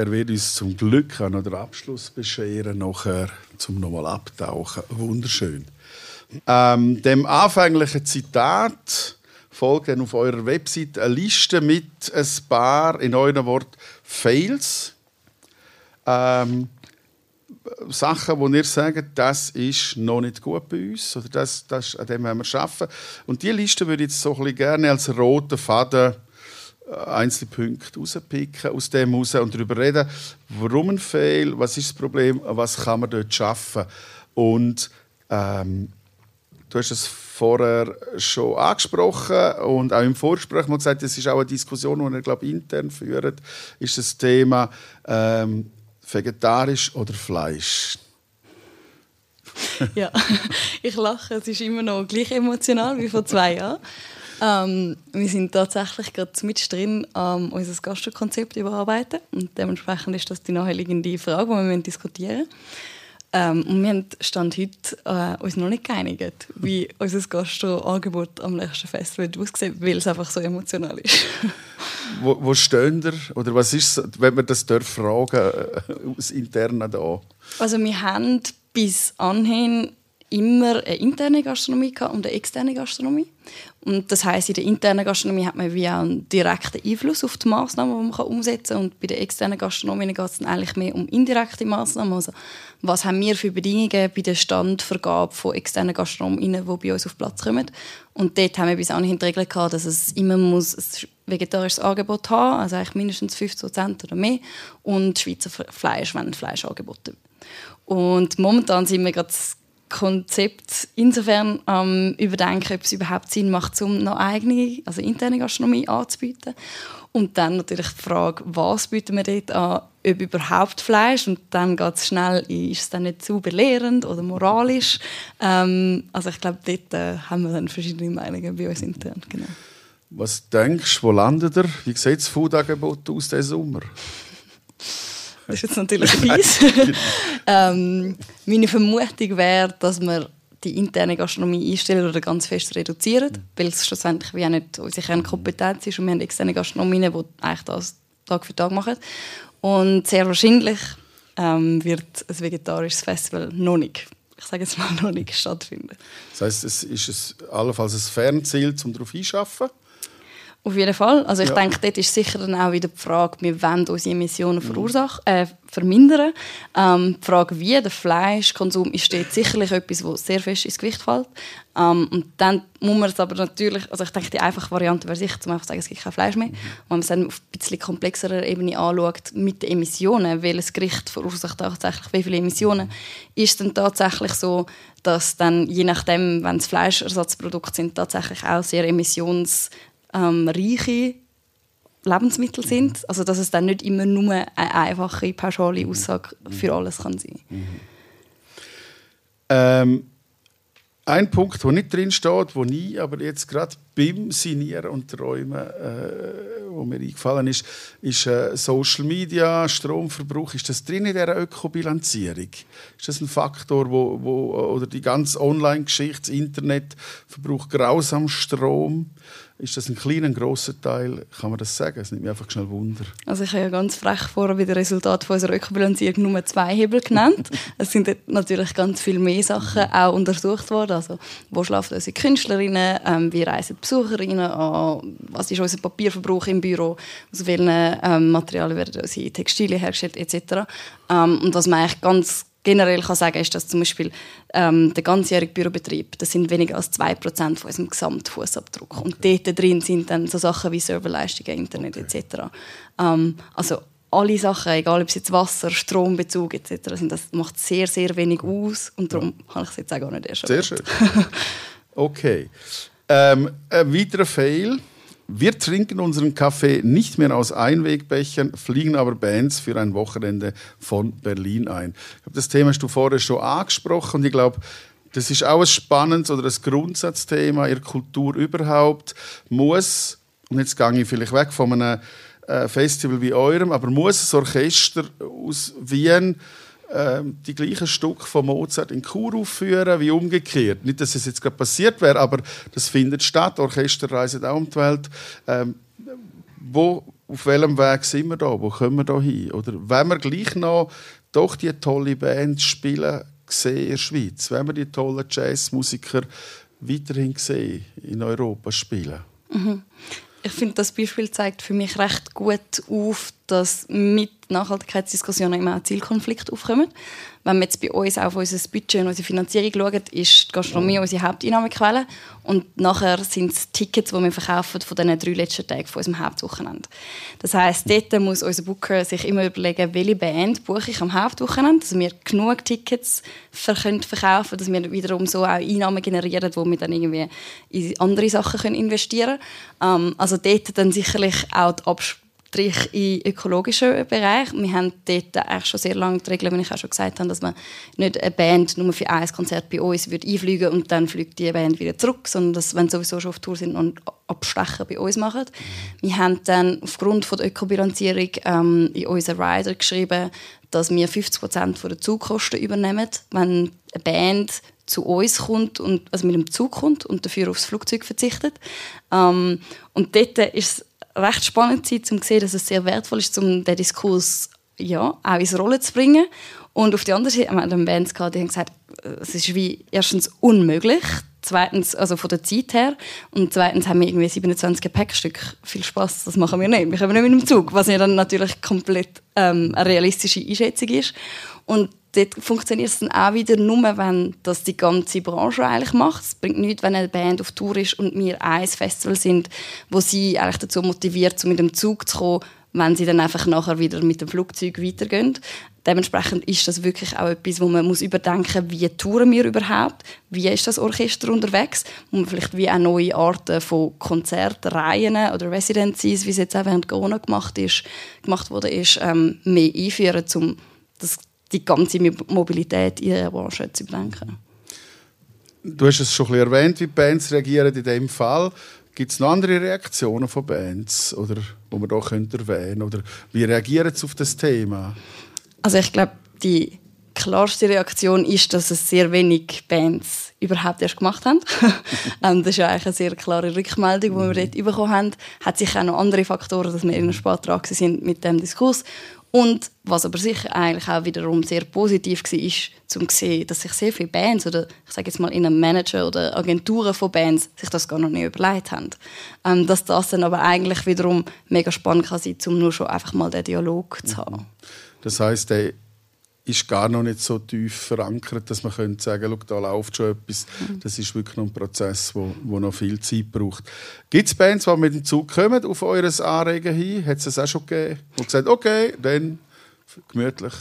er wird uns zum Glück auch noch den Abschluss bescheren, nachher zum nochmal abtauchen. Wunderschön. Ähm, dem anfänglichen Zitat folgt dann auf eurer Website eine Liste mit ein paar, in euren Wort Fails. Ähm, Sachen, wo ihr sagt, das ist noch nicht gut bei uns oder das, das, an dem wollen wir arbeiten. Und diese Liste würde ich jetzt so gerne als roten Faden einzelne Punkte rauspicken aus dem raus und darüber reden, warum ein Fail, was ist das Problem, was kann man dort schaffen. Und ähm, du hast es vorher schon angesprochen und auch im Vorgespräch mal gesagt, das ist auch eine Diskussion, die ihr glaube intern führt, ist das Thema ähm, vegetarisch oder Fleisch. ja, ich lache, es ist immer noch gleich emotional wie vor zwei Jahren. Ähm, wir sind tatsächlich gerade mit drin, ähm, unser Gastrokonzept überarbeiten und dementsprechend ist das die nachliegende Frage, die wir diskutieren müssen. Ähm, und wir haben Stand heute äh, uns noch nicht geeinigt, wie unser Gastroangebot am nächsten Festival aussieht, weil es einfach so emotional ist. wo, wo stehen ihr? Oder was ist wenn man das darf fragen äh, aus Interna da? Also wir haben bis anhin immer eine interne Gastronomie und eine externe Gastronomie. Und das heißt, in der internen Gastronomie hat man wie einen direkten Einfluss auf die Maßnahmen, die man umsetzen kann. Und bei der externen Gastronomie geht es dann eigentlich mehr um indirekte Maßnahmen. Also, was haben wir für Bedingungen bei der Standvergabe von externen Gastronomen, die bei uns auf Platz kommen. Und dort haben wir bis anhin die Regel gehabt, dass es immer muss ein vegetarisches Angebot haben, also eigentlich mindestens 50 oder mehr, und Schweizer Fleisch, wenn Fleischangebote. Und momentan sind wir gerade Konzept insofern ähm, überdenken, ob es überhaupt Sinn macht, um noch eigene, also interne Gastronomie anzubieten. Und dann natürlich die Frage, was bieten wir dort an, ob überhaupt Fleisch. Und dann geht es schnell, ist es dann nicht zu belehrend oder moralisch. Ähm, also ich glaube, dort äh, haben wir dann verschiedene Meinungen bei uns intern. Genau. Was denkst du, wo landet er? Wie sieht das Foodangebot aus diesen Sommer? Das ist jetzt natürlich fies. ähm, meine Vermutung wäre, dass wir die interne Gastronomie einstellen oder ganz fest reduzieren, weil es schlussendlich wie auch nicht unsere Kernkompetenz ist und wir haben externe Gastronomien, die eigentlich das Tag für Tag machen. Und sehr wahrscheinlich ähm, wird ein vegetarisches Festival noch nicht, ich sage jetzt mal, noch nicht stattfinden. Das heisst, es ist es allenfalls ein Fernziel, um darauf einzuschaffen? Auf jeden Fall. Also ich ja. denke, dort ist sicher dann auch wieder die Frage, wir wollen unsere Emissionen verursachen, äh, vermindern. Ähm, die Frage, wie der Fleischkonsum ist, steht sicherlich etwas, was sehr fest ins Gewicht fällt. Ähm, und dann muss man es aber natürlich, also ich denke, die einfache Variante wäre sicher, um einfach zu sagen, es gibt kein Fleisch mehr. Mhm. Wenn man es dann auf ein bisschen komplexerer Ebene anschaut, mit den Emissionen, welches Gericht verursacht tatsächlich wie viele Emissionen, ist es dann tatsächlich so, dass dann, je nachdem, wenn es Fleischersatzprodukte sind, tatsächlich auch sehr emissions ähm, reiche Lebensmittel sind. Also dass es dann nicht immer nur eine einfache, pauschale Aussage für alles kann sein mhm. ähm, Ein Punkt, der nicht drin steht, wo nie, aber jetzt gerade beim Sinieren und Träumen, äh, wo mir eingefallen ist, ist äh, Social Media, Stromverbrauch. Ist das drin in dieser Ökobilanzierung? Ist das ein Faktor, wo, wo oder die ganze Online-Geschichte, das Internet verbraucht grausam Strom? Ist das ein kleiner, ein grosser Teil? Kann man das sagen? Es nimmt mich einfach schnell Wunder. Also ich habe ja ganz frech vorher wieder Resultat von unserer Ökobilanzierung nur zwei Hebel genannt. es sind natürlich ganz viel mehr Sachen auch untersucht worden. Also wo schlafen unsere Künstlerinnen? Ähm, wie reisen Besucherinnen an? Was ist unser Papierverbrauch im Büro? Aus welchen ähm, Materialien werden unsere Textilien hergestellt etc. Ähm, und was man eigentlich ganz generell kann sagen ist, dass zum Beispiel ähm, der ganzjährige Bürobetrieb, das sind weniger als 2% von unserem Gesamtfußabdruck. Und dort drin sind dann so Sachen wie Serverleistungen, Internet okay. etc. Ähm, also alle Sachen, egal ob es jetzt Wasser, Strombezug etc. sind, das macht sehr, sehr wenig aus und darum ja. habe ich es jetzt auch gar nicht erst Sehr schön. okay. Ähm, ein weiterer Fail wir trinken unseren Kaffee nicht mehr aus Einwegbechern, fliegen aber Bands für ein Wochenende von Berlin ein. Ich glaube, das Thema hast du vorher schon angesprochen und ich glaube, das ist auch ein spannendes oder ein Grundsatzthema in der Kultur überhaupt. Muss, und jetzt gehe ich vielleicht weg von einem äh, Festival wie eurem, aber muss ein Orchester aus Wien ähm, die gleichen Stücke von Mozart in Chur aufführen wie umgekehrt. Nicht, dass es jetzt gerade passiert wäre, aber das findet statt. Orchester reisen auch um die Welt. Ähm, wo, auf welchem Weg sind wir da? Wo kommen wir da hin? Oder wenn wir gleich noch doch die tolle Band spielen sehen in der Schweiz, wenn wir die tollen Jazzmusiker weiterhin sehen in Europa spielen? Ich finde, das Beispiel zeigt für mich recht gut auf, dass mit Nachhaltigkeitsdiskussionen immer auch Zielkonflikte aufkommen. Wenn man jetzt bei uns auf unser Budget und unsere Finanzierung schaut, ist die Gastronomie unsere Haupteinnahmequelle. Und nachher sind es Tickets, die wir verkaufen von den drei letzten Tagen von unserem Hauptwochenende. Das heisst, dort muss unser Booker sich immer überlegen, welche Band buche ich am Hauptwochenende, dass wir genug Tickets ver können verkaufen dass wir wiederum so auch Einnahmen generieren, wo wir dann irgendwie in andere Sachen können investieren können. Ähm, also dort dann sicherlich auch die Absprache Strich im ökologischen Bereich. Wir haben dort eigentlich schon sehr lange die Regeln, wie ich auch schon gesagt habe, dass man nicht eine Band nur für ein Konzert bei uns würde einfliegen und dann fliegt die Band wieder zurück, sondern dass, wenn sie sowieso schon auf Tour sind, und Abstecher bei uns machen. Wir haben dann aufgrund von der Ökobilanzierung ähm, in unseren Rider geschrieben, dass wir 50 Prozent der Zugkosten übernehmen, wenn eine Band zu uns kommt und also mit dem Zug kommt und dafür aufs Flugzeug verzichtet. Ähm, und dort ist recht spannend sein, um zu sehen, dass es sehr wertvoll ist, um den Diskurs ja, auch ins Rollen zu bringen. Und auf der anderen Seite haben wir Bands gehabt, die haben gesagt, es ist wie erstens unmöglich, zweitens, also von der Zeit her, und zweitens haben wir irgendwie 27 Gepäckstück. Viel Spaß, das machen wir nicht. Wir kommen nicht mit dem Zug, was ja dann natürlich komplett ähm, eine realistische Einschätzung ist. Und dort funktioniert es dann auch wieder nur, wenn das die ganze Branche eigentlich macht. Es bringt nichts, wenn eine Band auf Tour ist und wir ein Festival sind, wo sie eigentlich dazu motiviert, mit dem Zug zu kommen, wenn sie dann einfach nachher wieder mit dem Flugzeug weitergehen. Dementsprechend ist das wirklich auch etwas, wo man muss überdenken wie touren wir überhaupt, wie ist das Orchester unterwegs, man vielleicht wie auch neue Arten von Konzertreihen oder Residencies, wie es jetzt auch während Corona gemacht, ist, gemacht wurde, ist, ähm, mehr einführen, um das die ganze Mobilität in der Branche zu bedenken. Du hast es schon ein bisschen erwähnt, wie Bands reagieren in diesem Fall. Gibt es noch andere Reaktionen von Bands, oder, die man hier erwähnen könnte? Oder wie reagieren sie auf das Thema? Also ich glaube, die klarste Reaktion ist, dass es sehr wenig Bands überhaupt erst gemacht haben. Ähm, das ist ja eigentlich eine sehr klare Rückmeldung, die wir dort bekommen haben. Hat sicher auch noch andere Faktoren, dass wir in spät dran sind mit dem Diskurs. Und was aber sicher eigentlich auch wiederum sehr positiv war, ist, zu sehen, dass sich sehr viele Bands oder ich sage jetzt mal in einem Manager oder Agenturen von Bands sich das gar noch nicht überlegt haben. Ähm, dass das dann aber eigentlich wiederum mega spannend kann sein, um nur schon einfach mal den Dialog zu haben. Das heißt, der ist gar noch nicht so tief verankert, dass man könnte sagen, da läuft schon etwas. Mhm. Das ist wirklich noch ein Prozess, wo, wo noch viel Zeit braucht. Gibt es Bands, die mit dem Zug kommen auf eures Anregen hin? Hat es das auch schon gegeben? Und gesagt, okay, dann gemütlich.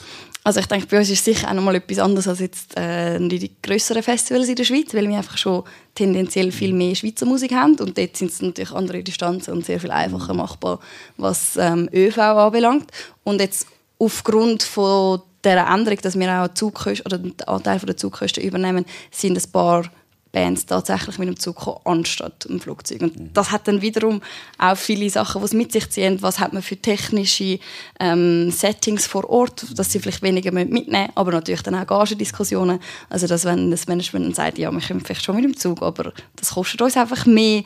Also ich denke, bei uns ist es sicher auch noch mal etwas anderes als jetzt äh, die größeren Festivals in der Schweiz, weil wir einfach schon tendenziell viel mehr Schweizer Musik haben und dort sind es natürlich andere Distanzen und sehr viel einfacher machbar, was ähm, ÖV anbelangt. Und jetzt aufgrund von der Änderung, dass wir auch Zugkosten oder den Anteil der Zugkosten übernehmen, sind ein paar Bands tatsächlich mit dem Zug kommen, anstatt im Flugzeug. Und mhm. das hat dann wiederum auch viele Sachen, was mit sich ziehen. Was hat man für technische ähm, Settings vor Ort, dass sie vielleicht weniger mitnehmen müssen, aber natürlich dann auch Gagendiskussionen. Also, dass wenn das Management dann sagt, ja, wir kommen vielleicht schon mit dem Zug, aber das kostet uns einfach mehr,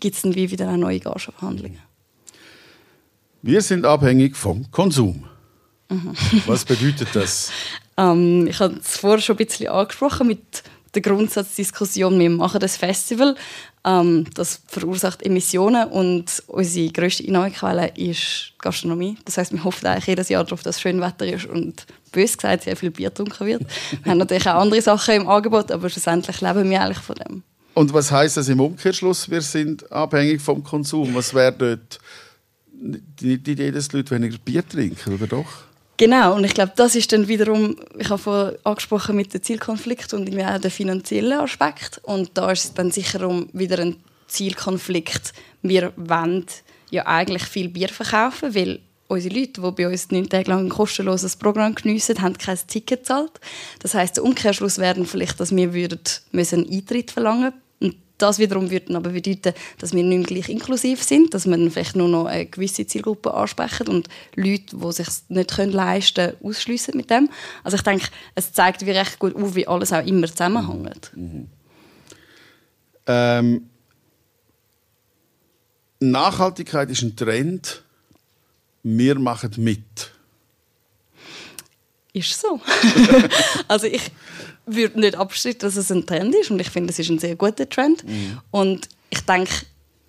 gibt es dann wie wieder auch neue Gagenverhandlungen. Wir sind abhängig vom Konsum. Mhm. Was bedeutet das? ähm, ich habe es vorher schon ein bisschen angesprochen mit der Grundsatzdiskussion. Wir machen das Festival, ähm, das verursacht Emissionen und unsere grösste Einnahmequelle ist Gastronomie. Das heißt, wir hoffen eigentlich jedes Jahr darauf, dass es schön Wetter ist und bös gesagt sehr viel Bier getrunken wird. wir haben natürlich auch andere Sachen im Angebot, aber schlussendlich leben wir eigentlich von dem. Und was heißt das im Umkehrschluss? Wir sind abhängig vom Konsum. Was wäre dort die Idee, dass die Leute weniger Bier trinken, oder doch? Genau, und ich glaube, das ist dann wiederum, ich habe vorhin angesprochen mit dem Zielkonflikt und auch den finanziellen Aspekt. Und da ist es dann sicher um wieder ein Zielkonflikt. Wir wollen ja eigentlich viel Bier verkaufen, weil unsere Leute, die bei uns neun Tage lang ein kostenloses Programm geniessen, haben kein Ticket gezahlt. Das heißt, der Umkehrschluss wäre vielleicht, dass wir würden Eintritt verlangen das wiederum würde aber bedeuten, dass wir nicht mehr gleich inklusiv sind, dass dann vielleicht nur noch eine gewisse Zielgruppe ansprechen und Leute, die sich nicht können leisten können, ausschliessen mit dem. Also ich denke, es zeigt wie recht gut auf, wie alles auch immer zusammenhängt. Ähm, Nachhaltigkeit ist ein Trend. Wir machen mit. Ist so. also ich würde nicht abstreiten, dass es ein Trend ist und ich finde, es ist ein sehr guter Trend. Und ich denke,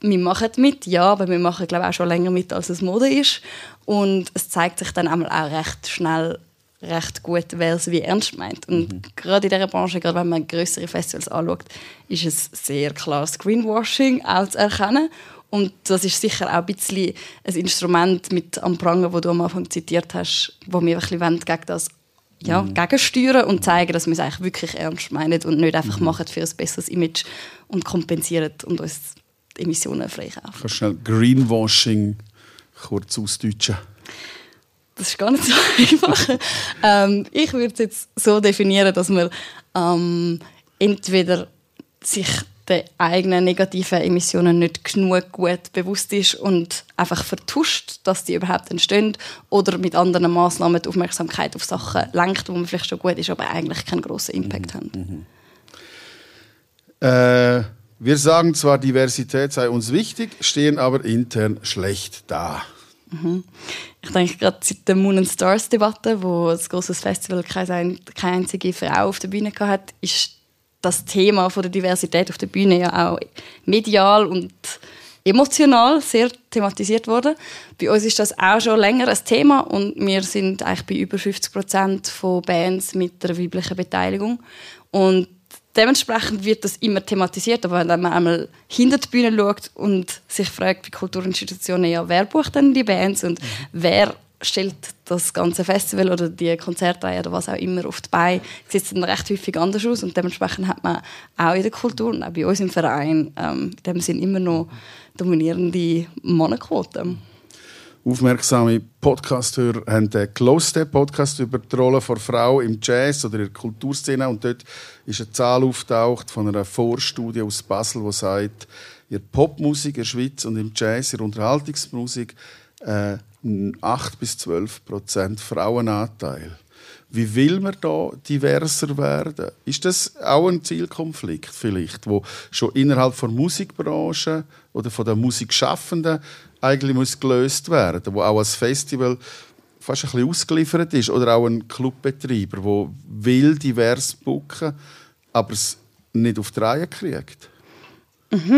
wir machen mit, ja, aber wir machen glaube ich, auch schon länger mit, als es Mode ist. Und es zeigt sich dann einmal auch recht schnell recht gut, wer es wie ernst meint. Und gerade in dieser Branche, gerade wenn man größere Festivals anschaut, ist es sehr klar Screenwashing auch zu erkennen. Und das ist sicher auch ein bisschen ein Instrument mit am Pranger, das du am Anfang zitiert hast, wo wir ein bisschen gegen das ja, gegensteuern und zeigen, dass wir es eigentlich wirklich ernst meinen und nicht einfach machen für ein besseres Image und kompensieren und uns die Emissionen freikaufen. Kannst schnell Greenwashing kurz ausdeutschen? Das ist gar nicht so einfach. ähm, ich würde es jetzt so definieren, dass man ähm, entweder sich der eigenen negativen Emissionen nicht genug gut bewusst ist und einfach vertuscht, dass die überhaupt entstehen oder mit anderen Maßnahmen die Aufmerksamkeit auf Sachen lenkt, wo man vielleicht schon gut ist, aber eigentlich keinen großen Impact haben. Äh, wir sagen zwar, Diversität sei uns wichtig, stehen aber intern schlecht da. Ich denke gerade seit der Moon and Stars Debatte, wo das große Festival keine, keine einzige Frau auf der Bühne hatte, ist das Thema von der Diversität auf der Bühne ja auch medial und emotional sehr thematisiert worden. Bei uns ist das auch schon länger ein Thema und wir sind eigentlich bei über 50 Prozent von Bands mit der weiblichen Beteiligung und dementsprechend wird das immer thematisiert, aber wenn man einmal hinter die Bühne schaut und sich fragt bei Kulturinstitutionen, ja, wer bucht denn die Bands und wer stellt das ganze Festival oder die Konzertreihe oder was auch immer auf die Beine, sieht es dann recht häufig anders aus und dementsprechend hat man auch in der Kultur und auch bei uns im Verein ähm, in dem Sinn immer noch dominierende Mannenquoten. Aufmerksame Podcast-Hörer haben den Close Podcast über die Rolle der Frau im Jazz oder in der Kulturszene und dort ist eine Zahl auftaucht von einer Vorstudie aus Basel, die sagt, in der Popmusik in der Schweiz und im Jazz, in der Unterhaltungsmusik äh, 8 bis 12 Prozent Frauenanteil. Wie will man da diverser werden? Ist das auch ein Zielkonflikt vielleicht, wo schon innerhalb der Musikbranche oder von der Musikschaffenden eigentlich muss gelöst werden, wo auch als Festival fast ein bisschen ausgeliefert ist oder auch ein Clubbetreiber, wo will divers booken, aber es nicht auf die Reihe kriegt.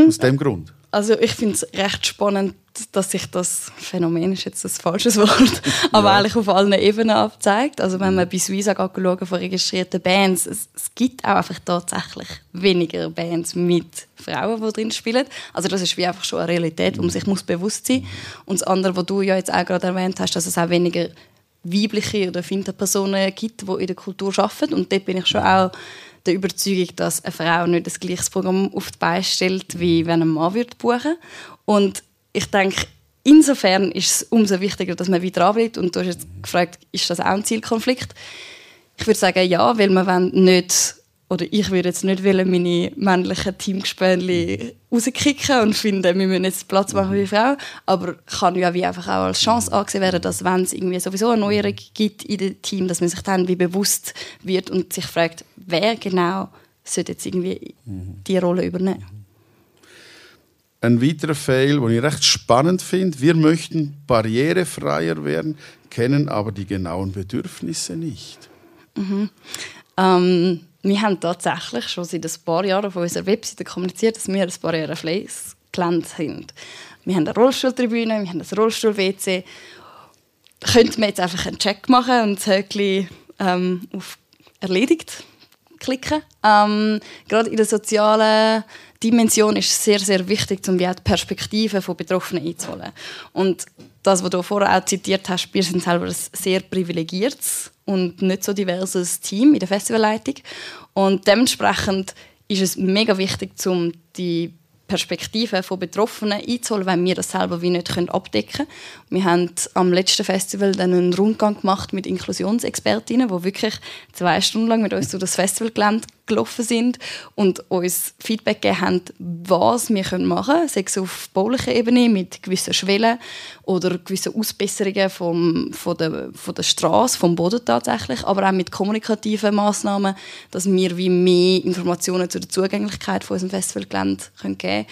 Aus dem Grund. Also ich finde es recht spannend, dass sich das Phänomen, ist jetzt ein falsches Wort, aber Ja. eigentlich auf allen Ebenen abzeigt. Also wenn man bei Suiza schaut von registrierten Bands, es, es gibt auch einfach tatsächlich weniger Bands mit Frauen, die drin spielen. Also das ist wie einfach schon eine Realität, wo man sich muss bewusst sein muss. Und das andere, was du ja jetzt auch gerade erwähnt hast, dass es auch weniger weibliche oder Finterpersonen gibt, die in der Kultur arbeiten. Und dort bin ich schon auch der Überzeugung, dass eine Frau nicht das gleiche Programm auf die Beine stellt, wie wenn ein Mann würde buchen Und ich denke, insofern ist es umso wichtiger, dass man weiter dranbleibt. Und du hast jetzt gefragt, ist das auch ein Zielkonflikt? Ich würde sagen, ja, weil man nicht, oder ich würde jetzt nicht wollen, meine männlichen Teamgespönli rauskicken und finden, wir müssen jetzt Platz machen für die Frau. Aber kann ja wie einfach auch als Chance angesehen werden, dass wenn es irgendwie sowieso eine Neuerung gibt in dem Team, dass man sich dann wie bewusst wird und sich fragt, wer genau sollte jetzt irgendwie die Rolle übernehmen. Ein weiterer Fail, den ich recht spannend finde. Wir möchten barrierefreier werden, kennen aber die genauen Bedürfnisse nicht. Ähm, wir haben tatsächlich schon seit ein paar Jahren auf unserer Webseite kommuniziert, dass wir ein barrierefreies Gelände sind. Wir haben eine Rollstuhltribüne, wir haben ein Rollstuhl-WC. Könnte man jetzt einfach einen Check machen und das Häkchen ähm, auf «Erledigt» klicken. Ähm, gerade in der sozialen Dimension ist sehr, sehr wichtig, um die Perspektive von Betroffenen einzuholen. Und das, was du vorher auch zitiert hast, wir sind selber ein sehr privilegiertes und nicht so diverses Team in der Festivalleitung. Und dementsprechend ist es mega wichtig, um die Perspektiven von Betroffenen einzuholen, wenn wir das selber wie nicht abdecken können. Wir haben am letzten Festival dann einen Rundgang gemacht mit Inklusionsexpertinnen, die wirklich zwei Stunden lang mit uns durch das Festivalgelände gelaufen sind und uns Feedback gegeben haben, was wir machen können, sei es auf baulicher Ebene mit gewissen Schwellen oder gewissen Ausbesserungen vom, von der, von der Straße, vom Boden tatsächlich, aber auch mit kommunikativen Massnahmen, dass wir wie mehr Informationen zu der Zugänglichkeit von unserem Festivalgelände geben können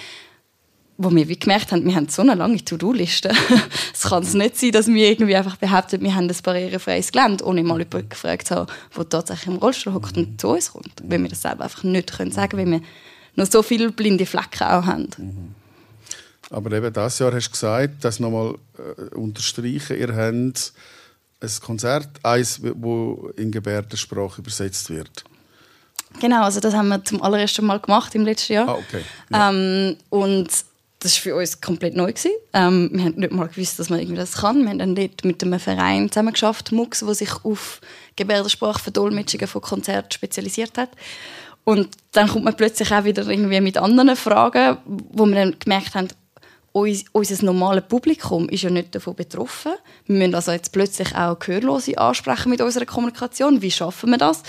wo wir wie gemerkt haben, wir haben so eine lange To-Do-Liste. es kann nicht sein, dass wir irgendwie einfach behaupten, wir haben ein barrierefreies Gelände, ohne mal jemanden gefragt zu haben, der tatsächlich im Rollstuhl hockt und zu uns kommt. Weil wir das selber einfach nicht können sagen können, weil wir noch so viele blinde Flecken auch haben. Aber eben dieses Jahr hast du gesagt, dass nochmal äh, unterstreichen, ihr habt ein Konzert, eins, wo in Gebärdensprache übersetzt wird. Genau, also das haben wir zum allerersten Mal gemacht im letzten Jahr. Ah, okay. Ja. Ähm, und das war für uns komplett neu. Gewesen. Ähm, wir haben nicht mal gewusst, dass man irgendwie das kann. Wir haben dann dort mit einem Verein zusammengeschafft, MUX, der sich auf Gebärdensprachverdolmetschungen von Konzerten spezialisiert hat. Und dann kommt man plötzlich auch wieder irgendwie mit anderen Fragen, wo wir dann gemerkt haben, uns, unser normales Publikum ist ja nicht davon betroffen. Wir müssen also jetzt plötzlich auch Gehörlose ansprechen mit unserer Kommunikation. Wie schaffen wir das?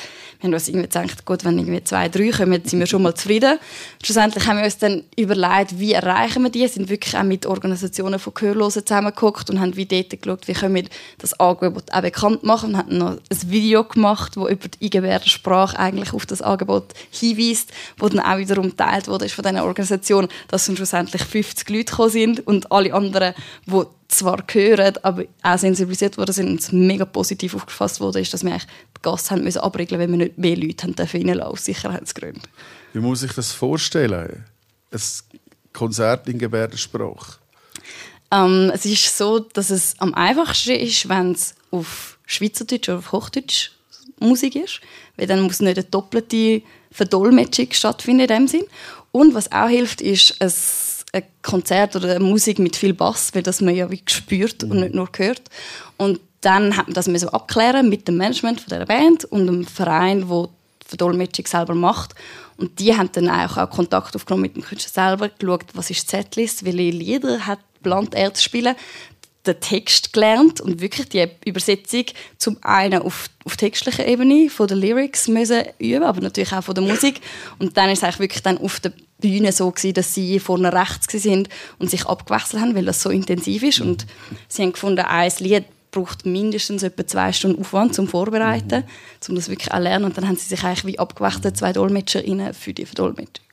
Haben uns irgendwie gedacht, gut, wenn irgendwie zwei, drei kommen, sind wir schon mal zufrieden. Schlussendlich haben wir uns dann überlegt, wie erreichen wir die? Sind wirklich auch mit Organisationen von Gehörlosen zusammengeguckt und haben wie dort geschaut, wie können wir das Angebot auch bekannt machen. Wir haben noch ein Video gemacht, das über die Eingebärdensprache eigentlich auf das Angebot hinweist, wo dann auch wiederum geteilt wurde von diesen Organisationen, dass dann schlussendlich 50 Leute gekommen sind und alle anderen, die zwar hören, aber auch sensibilisiert worden sind und es mega positiv aufgefasst wurde, ist, dass wir eigentlich die Gast haben müssen abregeln, weil wir nicht mehr Leute haben dürfen aus Sicherheitsgründen. Wie muss ich das vorstellen? Ein Konzert in Gebärdensprache? Ähm, es ist so, dass es am einfachsten ist, wenn es auf Schweizerdeutsch oder auf Hochdeutsch Musik ist, weil dann muss nicht eine doppelte Verdolmetschung stattfinden in dem Sinn. Und was auch hilft, ist ein ein Konzert oder eine Musik mit viel Bass, weil das man ja wie spürt und nicht nur hört. Und dann hat man das so abklären mit dem Management von der Band und dem Verein, wo die Verdolmetschung selber macht. Und die haben dann auch, auch Kontakt aufgenommen mit dem Künstler selber, geschaut, was ist die Setlist, welche Lieder hat geplant, er zu spielen den Text gelernt und wirklich die Übersetzung zum einen auf, auf textlicher Ebene von den Lyrics müssen üben, aber natürlich auch von der Musik. Und dann ist es eigentlich wirklich dann auf der Bühne so gewesen, dass sie vorne rechts sind und sich abgewechselt haben, weil das so intensiv ist. Und sie haben gefunden, ein Lied braucht mindestens etwa zwei Stunden Aufwand zum Vorbereiten, mhm. um das wirklich zu lernen. Und dann haben sie sich eigentlich wie abgewechselt, zwei DolmetscherInnen für die Verdolmetschung.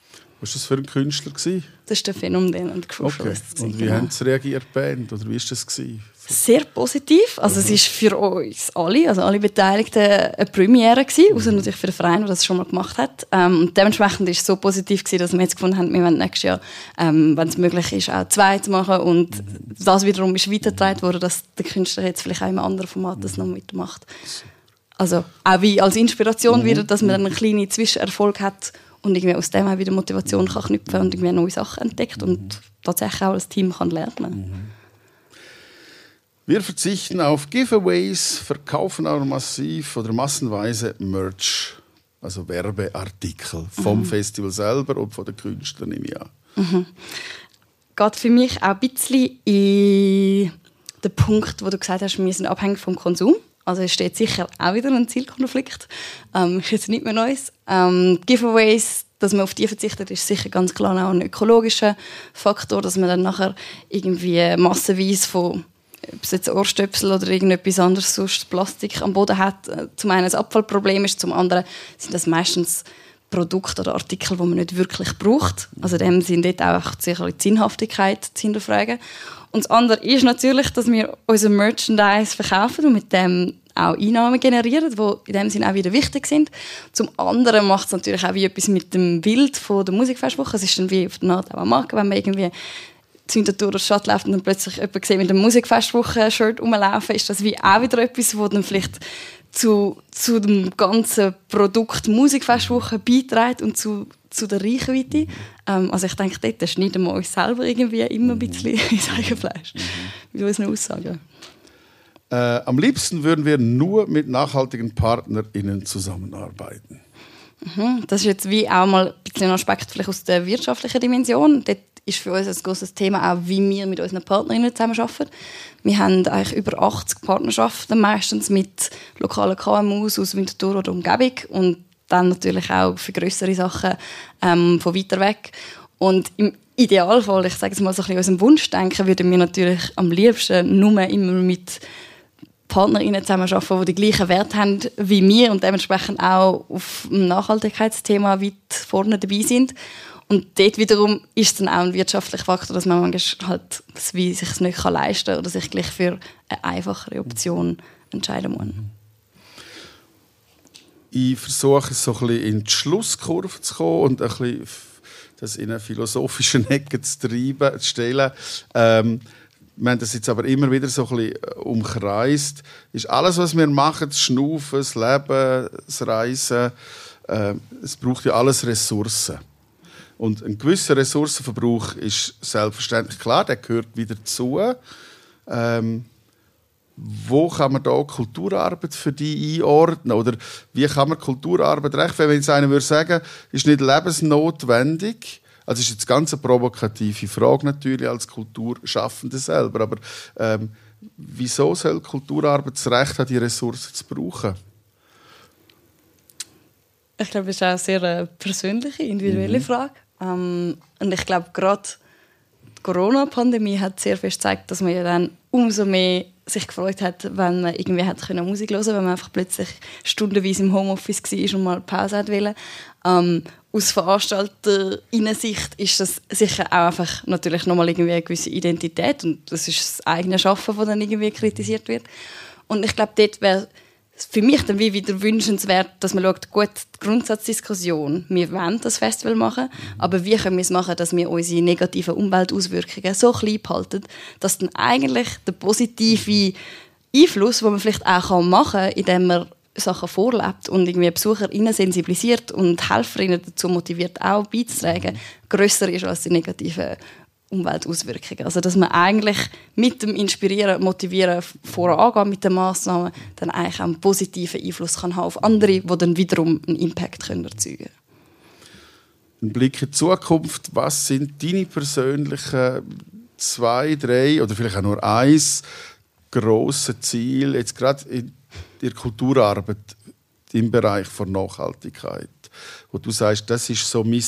Was war das für ein Künstler? Gewesen? Das ist der Phänomen und okay. Und wie genau. haben sie reagiert, Band? Oder wie war das? Gewesen? Sehr positiv. Also mhm. es war für uns alle, also alle Beteiligten, eine Premiere gewesen, außer natürlich für den Verein, der das schon mal gemacht hat. Ähm, und dementsprechend war es so positiv gewesen, dass wir jetzt gefunden haben, wir wollen nächstes Jahr, ähm, wenn es möglich ist, auch zwei zu machen. Und mhm. das wiederum ist weitergetragen worden, dass der Künstler jetzt vielleicht auch in einem anderen Format das noch mitmacht. Also auch wie als Inspiration mhm. wieder, dass man dann einen kleinen Zwischenerfolg hat und irgendwie aus dem auch wieder Motivation kann knüpfen und irgendwie neue Sachen entdeckt und tatsächlich auch als Team kann lernen. Wir verzichten auf Giveaways, verkaufen aber massiv oder massenweise Merch, also Werbeartikel vom mhm. Festival selber und von den Künstlern im Jahr. Mhm. Geht für mich auch ein bisschen in den Punkt, wo du gesagt hast, wir sind abhängig vom Konsum. Also es steht sicher auch wieder ein Zielkonflikt. Ähm, ist jetzt nicht mehr Neues. Ähm, Giveaways, dass man auf die verzichtet, ist sicher ganz klar auch ein ökologischer Faktor, dass man dann nachher irgendwie massenweise von ob es jetzt Ohrstöpsel oder irgendetwas anderes sonst Plastik am Boden hat. Zum einen ein Abfallproblem ist, zum anderen sind das meistens Produkte oder Artikel, die man nicht wirklich braucht. Also dem sind dort auch sicher die Sinnhaftigkeit zu hinterfragen. Und das andere ist natürlich, dass wir unser Merchandise verkaufen und mit dem auch Einnahmen generieren, die in dem Sinne auch wieder wichtig sind. Zum anderen macht es natürlich auch wie etwas mit dem Bild von der Musikfestwoche. Es ist dann wie auf der Art auch eine Marke, wenn man irgendwie durch die Stadt läuft und dann plötzlich jemand sieht mit einem Musikfestwoche-Shirt rumlaufen, ist das wie auch wieder etwas, wo dann vielleicht zu, zu dem ganzen Produkt Musikfestwoche beiträgt und zu, zu der Reichweite. Ähm, also ich denke, dort schneiden wir uns selber irgendwie immer ein bisschen ins Eigenfleisch mit unseren Aussagen. Äh, am liebsten würden wir nur mit nachhaltigen PartnerInnen zusammenarbeiten. Mhm, Das ist jetzt wie auch mal ein bisschen ein Aspekt vielleicht aus der wirtschaftlichen Dimension. Dort ist für uns ein großes Thema auch, wie wir mit unseren Partnerinnen zusammenarbeiten. Wir haben eigentlich über 80 Partnerschaften, meistens mit lokalen KMUs aus Winterthur oder Umgebung und dann natürlich auch für größere Sachen ähm, von weiter weg. Und im Idealfall, ich sage es mal so ein bisschen dem Wunschdenken, würden wir natürlich am liebsten nur immer mit PartnerInnen zusammenarbeiten, die die gleichen Werte haben wie wir und dementsprechend auch auf dem Nachhaltigkeitsthema weit vorne dabei sind. Und dort wiederum ist es dann auch ein wirtschaftlicher Faktor, dass man manchmal halt es wie sich nicht kann leisten kann oder sich gleich für eine einfachere Option entscheiden muss. Ich versuche so ein bisschen in die Schlusskurve zu kommen und ein bisschen das in eine philosophische Ecke zu treiben, zu stellen. Ähm, wir haben das jetzt aber immer wieder so ein bisschen äh, umkreist. Ist alles, was wir machen, das Schnaufen, das Leben, das Reisen, äh, es braucht ja alles Ressourcen. Und ein gewisser Ressourcenverbrauch ist selbstverständlich klar, der gehört wieder dazu. Ähm, wo kann man da Kulturarbeit für die einordnen? Oder wie kann man Kulturarbeit recht? Wenn jetzt einer würde sagen, ist nicht lebensnotwendig, also ist jetzt ganz eine provokative Frage natürlich als Kulturschaffende selber, aber ähm, wieso soll Kulturarbeit das Recht haben, die Ressourcen zu brauchen? Ich glaube, das ist auch eine sehr äh, persönliche, individuelle Frage. Ähm, und ich glaube, gerade die Corona-Pandemie hat sehr fest gezeigt, dass man ja dann umso mehr sich gefreut hat, wenn man irgendwie hat können Musik hören wenn man einfach plötzlich stundenweise im Homeoffice war und mal Pause hat wollen. Ähm, aus Veranstalterinnen-Sicht ist das sicher auch einfach natürlich nochmal irgendwie eine gewisse Identität und das ist das eigene Schaffen, das dann irgendwie kritisiert wird. Und ich glaube, dort wäre für mich dann wie wieder wünschenswert, dass man schaut, gut, die Grundsatzdiskussion, wir wollen das Festival machen, aber wie können wir es machen, dass wir unsere negativen Umweltauswirkungen so klein behalten, dass dann eigentlich der positive Einfluss, den man vielleicht auch machen kann, indem man Sachen vorlebt und irgendwie BesucherInnen sensibilisiert und HelferInnen dazu motiviert, auch beizutragen, grösser ist als die negativen Umweltauswirkungen. Also, dass man eigentlich mit dem Inspirieren, Motivieren vorangehen mit den Massnahmen, dann eigentlich auch einen positiven Einfluss kann haben auf andere, die dann wiederum einen Impact können erzeugen Ein Blick in die Zukunft. Was sind deine persönlichen zwei, drei oder vielleicht auch nur eins grosse Ziele jetzt gerade in der Kulturarbeit im Bereich von Nachhaltigkeit, wo du sagst, das ist so mein,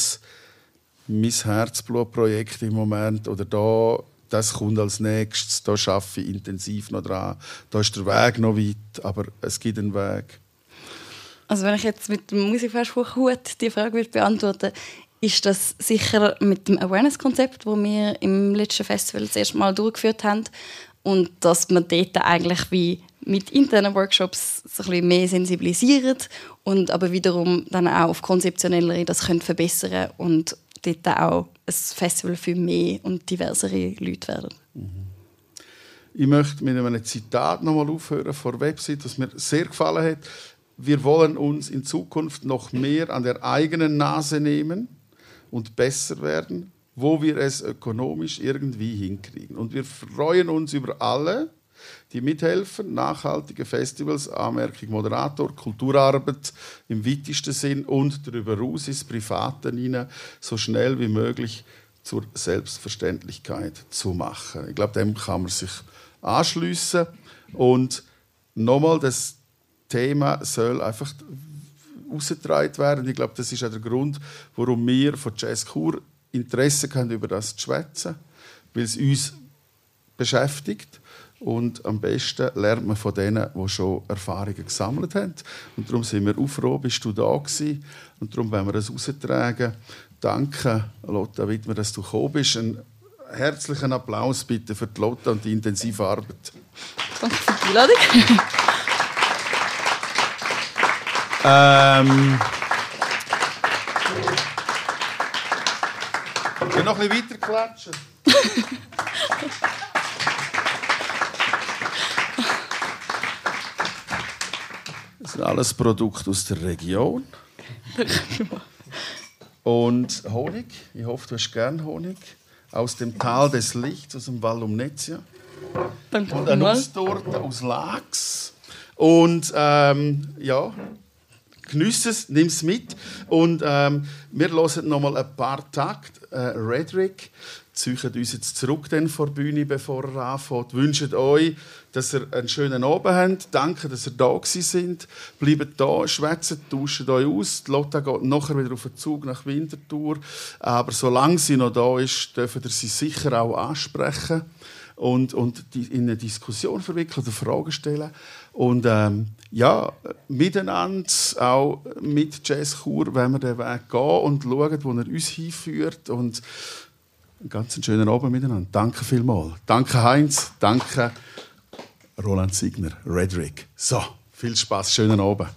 mein Herzblutprojekt im Moment oder da das kommt als nächstes, da schaffe ich intensiv noch dran, da ist der Weg noch weit, aber es gibt einen Weg. Also wenn ich jetzt mit dem Musikfestspruch Hut die Frage würde beantworten ist das sicher mit dem Awareness-Konzept, das wir im letzten Festival das erste Mal durchgeführt haben. Und dass man dort eigentlich wie mit internen Workshops so ein bisschen mehr sensibilisiert und aber wiederum dann auch auf konzeptionellere das können verbessern und dort auch ein Festival für mehr und diversere Leute werden. Ich möchte mit einem Zitat nochmal aufhören von der Website, das mir sehr gefallen hat. Wir wollen uns in Zukunft noch mehr an der eigenen Nase nehmen und besser werden, wo wir es ökonomisch irgendwie hinkriegen. Und wir freuen uns über alle, die mithelfen. Nachhaltige Festivals, Anmerkung Moderator, Kulturarbeit im weitesten Sinn und darüber raus ins Private hinein, so schnell wie möglich zur Selbstverständlichkeit zu machen. Ich glaube, dem kann man sich anschliessen und nochmal das Thema soll einfach ausgetragen werden. Ich glaube, das ist auch der Grund, warum wir von Jazz Kur Interesse haben, über das zu schwätzen, weil es uns beschäftigt. Und am besten lernt man von denen, die schon Erfahrungen gesammelt haben. Und darum sind wir auch froh, bist du da gewesen. Und darum wollen wir das austragen. Danke, Lotta Wittmer, dass du gekommen bist. Einen herzlichen Applaus bitte für die Lotta und die intensive Arbeit. Danke für die Einladung. Ähm. Ich noch ein bisschen weiter klatschen. Das sind alles Produkte aus der Region. Und Honig. Ich hoffe, du hast gern Honig. Aus dem Tal des Lichts, aus dem Val Lumnezia. Danke Und eine. Nusstorte aus Lachs. Und ähm, ja, geniess es, nimm es mit. Und ähm, wir hören noch mal ein paar Takte. Äh, Redrick ziehen uns jetzt zurück dann vor die Bühne, bevor er anfängt. Wünschen euch, dass ihr einen schönen Abend habt. Danke, dass ihr da sind. Bleibt da, schwätzt, tauscht euch aus. Die Lotta geht nachher wieder auf den Zug nach Winterthur. Aber solange sie noch da ist, dürfen ihr sie sicher auch ansprechen und, und in eine Diskussion verwickeln oder Fragen stellen. Und ähm, ja, miteinander, auch mit Jazz Chur, wenn wir den Weg gehen und schauen, wo er uns hinführt. Und einen ganz schönen Abend miteinander. Danke vielmals. Danke Heinz, danke Roland Signer, Redrick. So, viel Spaß, schönen Abend.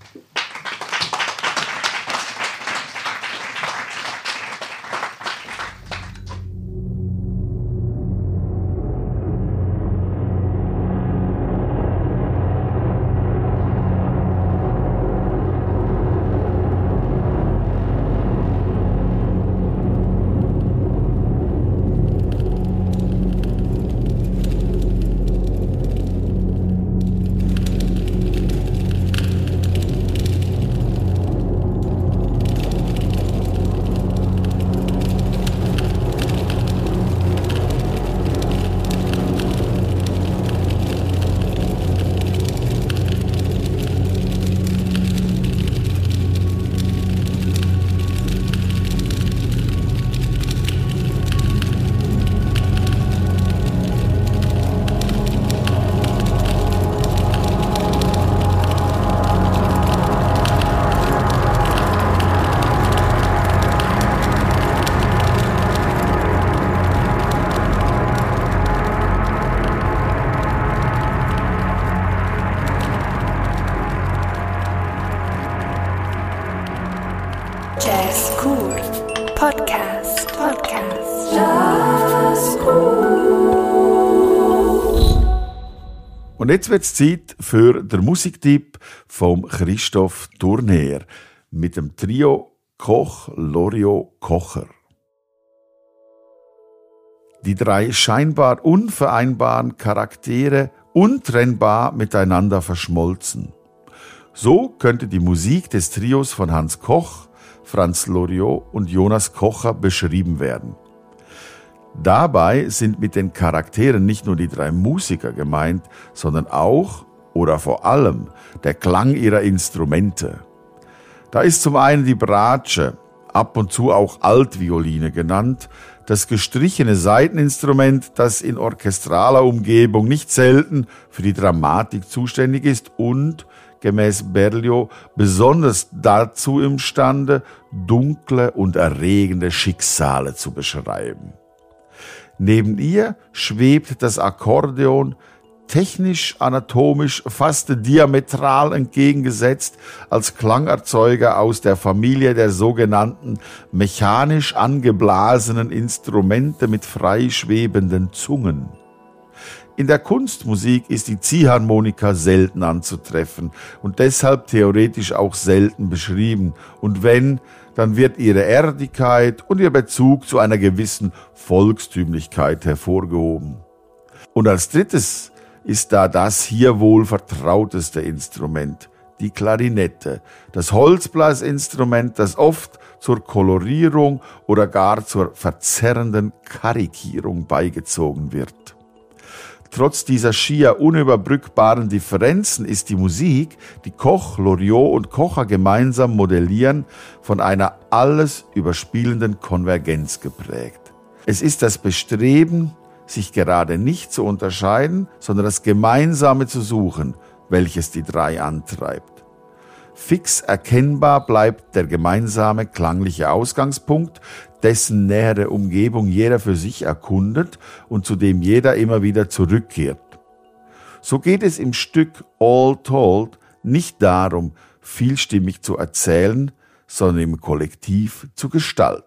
Jetzt wird es Zeit für den Musiktipp vom Christoph Tourneer mit dem Trio Koch Lorio Kocher. Die drei scheinbar unvereinbaren Charaktere untrennbar miteinander verschmolzen. So könnte die Musik des Trios von Hans Koch, Franz Loriot und Jonas Kocher beschrieben werden. Dabei sind mit den Charakteren nicht nur die drei Musiker gemeint, sondern auch oder vor allem der Klang ihrer Instrumente. Da ist zum einen die Bratsche, ab und zu auch Altvioline genannt, das gestrichene Saiteninstrument, das in orchestraler Umgebung nicht selten für die Dramatik zuständig ist und gemäß Berlioz besonders dazu imstande, dunkle und erregende Schicksale zu beschreiben. Neben ihr schwebt das Akkordeon technisch, anatomisch fast diametral entgegengesetzt als Klangerzeuger aus der Familie der sogenannten mechanisch angeblasenen Instrumente mit freischwebenden Zungen. In der Kunstmusik ist die Ziehharmonika selten anzutreffen und deshalb theoretisch auch selten beschrieben. Und wenn, dann wird ihre Erdigkeit und ihr Bezug zu einer gewissen Volkstümlichkeit hervorgehoben. Und als drittes ist da das hier wohl vertrauteste Instrument, die Klarinette, das Holzblasinstrument, das oft zur Kolorierung oder gar zur verzerrenden Karikierung beigezogen wird. Trotz dieser schier unüberbrückbaren Differenzen ist die Musik, die Koch, Loriot und Kocher gemeinsam modellieren, von einer alles überspielenden Konvergenz geprägt. Es ist das Bestreben, sich gerade nicht zu unterscheiden, sondern das Gemeinsame zu suchen, welches die drei antreibt. Fix erkennbar bleibt der gemeinsame klangliche Ausgangspunkt, dessen nähere Umgebung jeder für sich erkundet und zu dem jeder immer wieder zurückkehrt. So geht es im Stück All Told nicht darum, vielstimmig zu erzählen, sondern im Kollektiv zu gestalten.